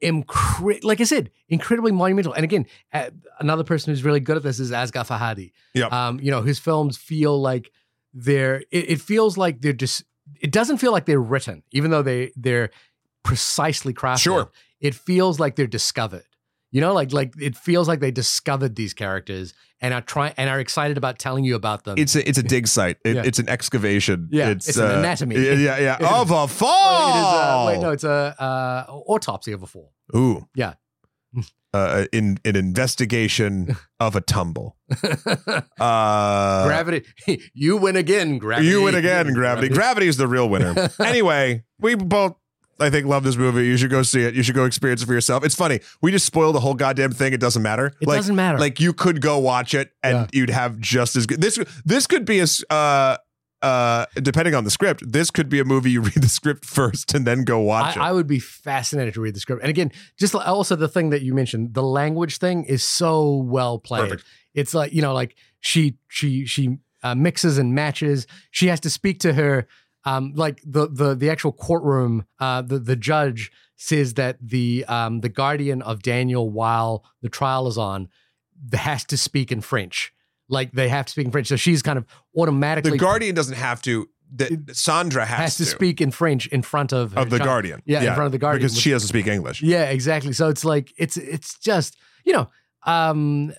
incre- like i said incredibly monumental and again uh, another person who's really good at this is Asghar Farhadi Yep. um you know his films feel like they're it, it feels like they're just it doesn't feel like they're written even though they they're precisely crafted Sure. it feels like they're discovered you know like like it feels like they discovered these characters and are trying and are excited about telling you about them It's a it's a dig site. It, Yeah. It's an excavation. Yeah, it's, it's an uh, anatomy. Yeah, yeah, yeah. [laughs] Of a Well, fall. it is uh, wait no it's a uh, autopsy of a fall Ooh. Yeah. Uh, in an investigation [laughs] of a tumble. [laughs] Uh, gravity you win again gravity You win again, [laughs] Gravity. Gravity is the real winner. anyway, we both, I think, love this movie. You should go see it. You should go experience it for yourself. It's funny. We just spoiled the whole goddamn thing. It doesn't matter. it like, doesn't matter like you could go watch it and Yeah. you'd have just as good. This this could be a uh uh depending on the script. This could be a movie you [laughs] read the script first and then go watch I, it. I would be fascinated to read the script and again just also the thing that you mentioned the language thing is so well played Perfect. it's like you know like she she she uh, mixes and matches she has to speak to her um like the the the actual courtroom uh the the judge says that the um the guardian of daniel while the trial is on has to speak in french like they have to speak in french so she's kind of automatically the Guardian doesn't have to. That Sandra has, has to, speak in french in front of of the child. Guardian. Yeah, in front of the Guardian, because she doesn't speak English. Yeah, exactly. So it's like it's it's just you know um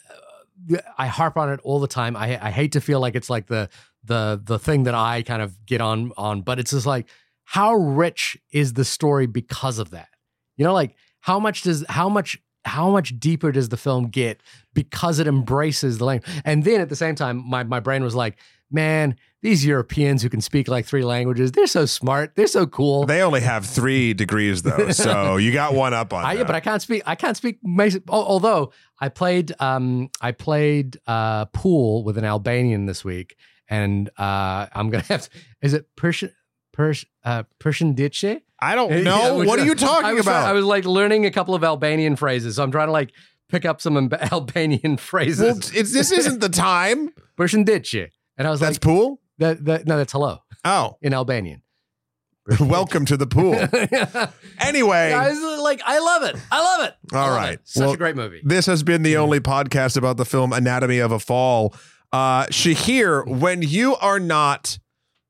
I harp on it all the time. I I hate to feel like it's like the the the thing that I kind of get on on, but it's just like how rich is the story because of that? You know, like how much does how much how much deeper does the film get because it embraces the language? And then at the same time, my my brain was like, man, these Europeans who can speak like three languages, they're so smart, they're so cool. They only have three degrees though, [laughs] so you got one up on I, that. yeah, but I can't speak. I can't speak. Although I played, um, I played uh, pool with an Albanian this week, and uh, I'm gonna have. To, is it Persian? Pers, uh, Persian Diche? I don't know. which- what are you I talking trying- about? I was like learning a couple of Albanian phrases. So I'm trying to like pick up some [laughs] Albanian well, phrases. it's, this isn't the time. [laughs] Pershinditje. And I was That's like, pool. that, that, no, that's hello Oh, in Albanian. [laughs] welcome to the pool. Anyway, I was like, I love it. I love it. I All love right. it. Such Well, a great movie. this has been the only podcast about the film Anatomy of a Fall. Uh, Shahir, when you are not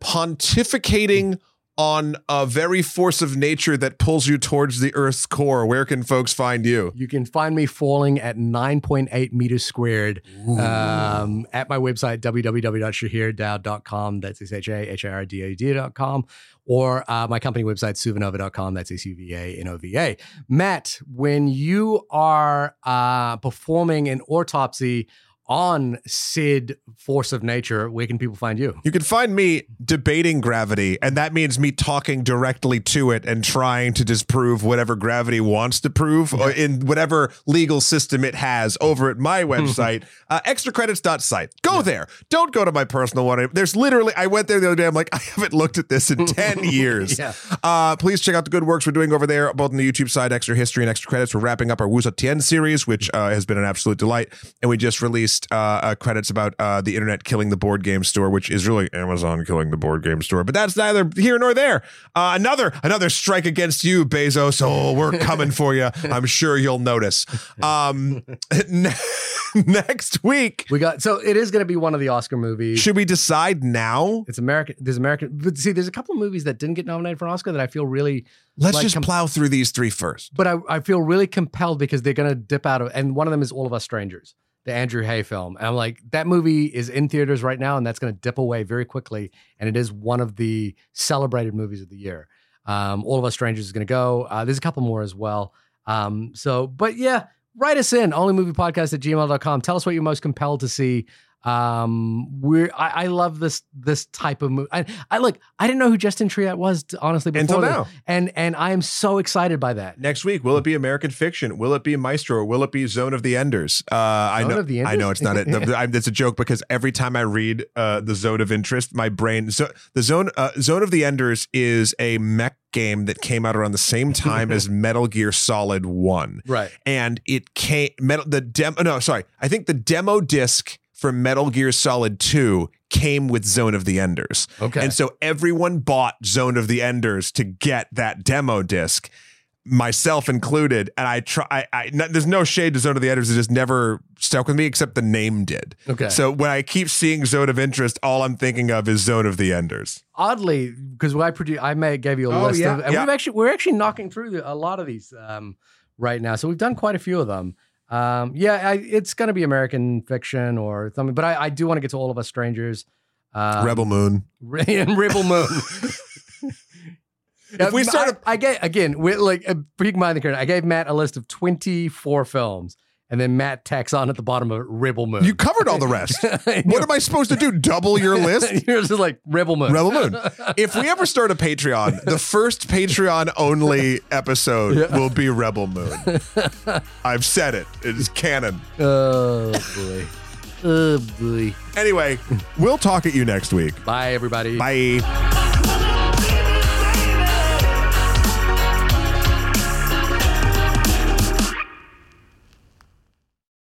pontificating on a very force of nature that pulls you towards the Earth's core, where can folks find you? You can find me falling at 9.8 meters squared um, at my website, www.shahirdaud.com. That's S-H-A-H-A-R-D-A-D.com. Or uh, my company website, suvanova.com. That's S-U-V-A-N-O-V-A. Matt, when you are uh, performing an autopsy on Sid Force of Nature, where can people find you? You can find me debating gravity, and that means me talking directly to it and trying to disprove whatever gravity wants to prove or in whatever legal system it has over at my [laughs] website, uh, extracredits.site. Go there. Don't go to my personal one. There's literally, I went there the other day. I'm like, [laughs] I haven't looked at this in [laughs] 10 years. Yeah. Uh, please check out the good works we're doing over there, both on the YouTube side, Extra History and Extra Credits. We're wrapping up our Wu Zetian series, which uh, has been an absolute delight. And we just released uh, uh, credits about uh, the internet killing the board game store, which is really Amazon killing the board game store. But that's neither here nor there. Uh, another another strike against you, Bezos. Oh, we're coming for you. [laughs] I'm sure you'll notice. Um, [laughs] ne- next week, We got, so it is going to be one of the Oscar movies. should we decide now? It's American. There's American. But see, there's a couple of movies that didn't get nominated for an Oscar that I feel really Let's Like, just com- plow through these three first. but I, I feel really compelled because they're going to dip out of, and one of them is All of Us Strangers, the Andrew Haigh film. And I'm like, that movie is in theaters right now, and that's going to dip away very quickly. And it is one of the celebrated movies of the year. Um, All of Us Strangers is going to go. Uh, there's a couple more as well. Um, so, but yeah, write us in onlymoviepodcast at gmail.com. Tell us what you're most compelled to see. Um, we're I, I love this this type of movie. I, I look, I didn't know who Justin Triet was honestly before Until this. now. and and I am so excited by that. Next week, will it be American Fiction? Will it be Maestro? Will it be Zone of the Enders? Uh, I know, of the I know it's not. The, it's a joke because every time I read uh, the Zone of Interest, my brain. So the Zone uh, Zone of the Enders is a mech game that came out around the same time as [laughs] Metal Gear Solid One, Right. and it came metal the demo. No, sorry, I think the demo disc for Metal Gear Solid Two came with Zone of the Enders. Okay. And so everyone bought Zone of the Enders to get that demo disc, myself included. And I try, I, I no, there's no shade to Zone of the Enders. It just never stuck with me, except the name did. Okay. So when I keep seeing Zone of Interest, all I'm thinking of is Zone of the Enders. Oddly, because I produce, I may gave you a Oh, list yeah, of, and yeah. we've actually we're actually knocking through the, a lot of these um, right now. So we've done quite a few of them. Um, yeah, I, it's going to be American fiction or something, but I, I do want to get to all of us strangers. Um, Rebel Moon. [laughs] and Rebel Moon. If we start I, I gave again, we're like a big mind the curtain. I gave Matt a list of twenty four films, and then Matt tacks on at the bottom of it, Rebel Moon. You covered all the rest. [laughs] what am I supposed to do? Double your [laughs] list? Yours is like Rebel Moon. Rebel Moon. [laughs] If we ever start a Patreon, the first Patreon only episode will be Rebel Moon. I've said it. It's canon. Oh boy. Oh boy. Anyway, we'll talk at you next week. Bye everybody. Bye.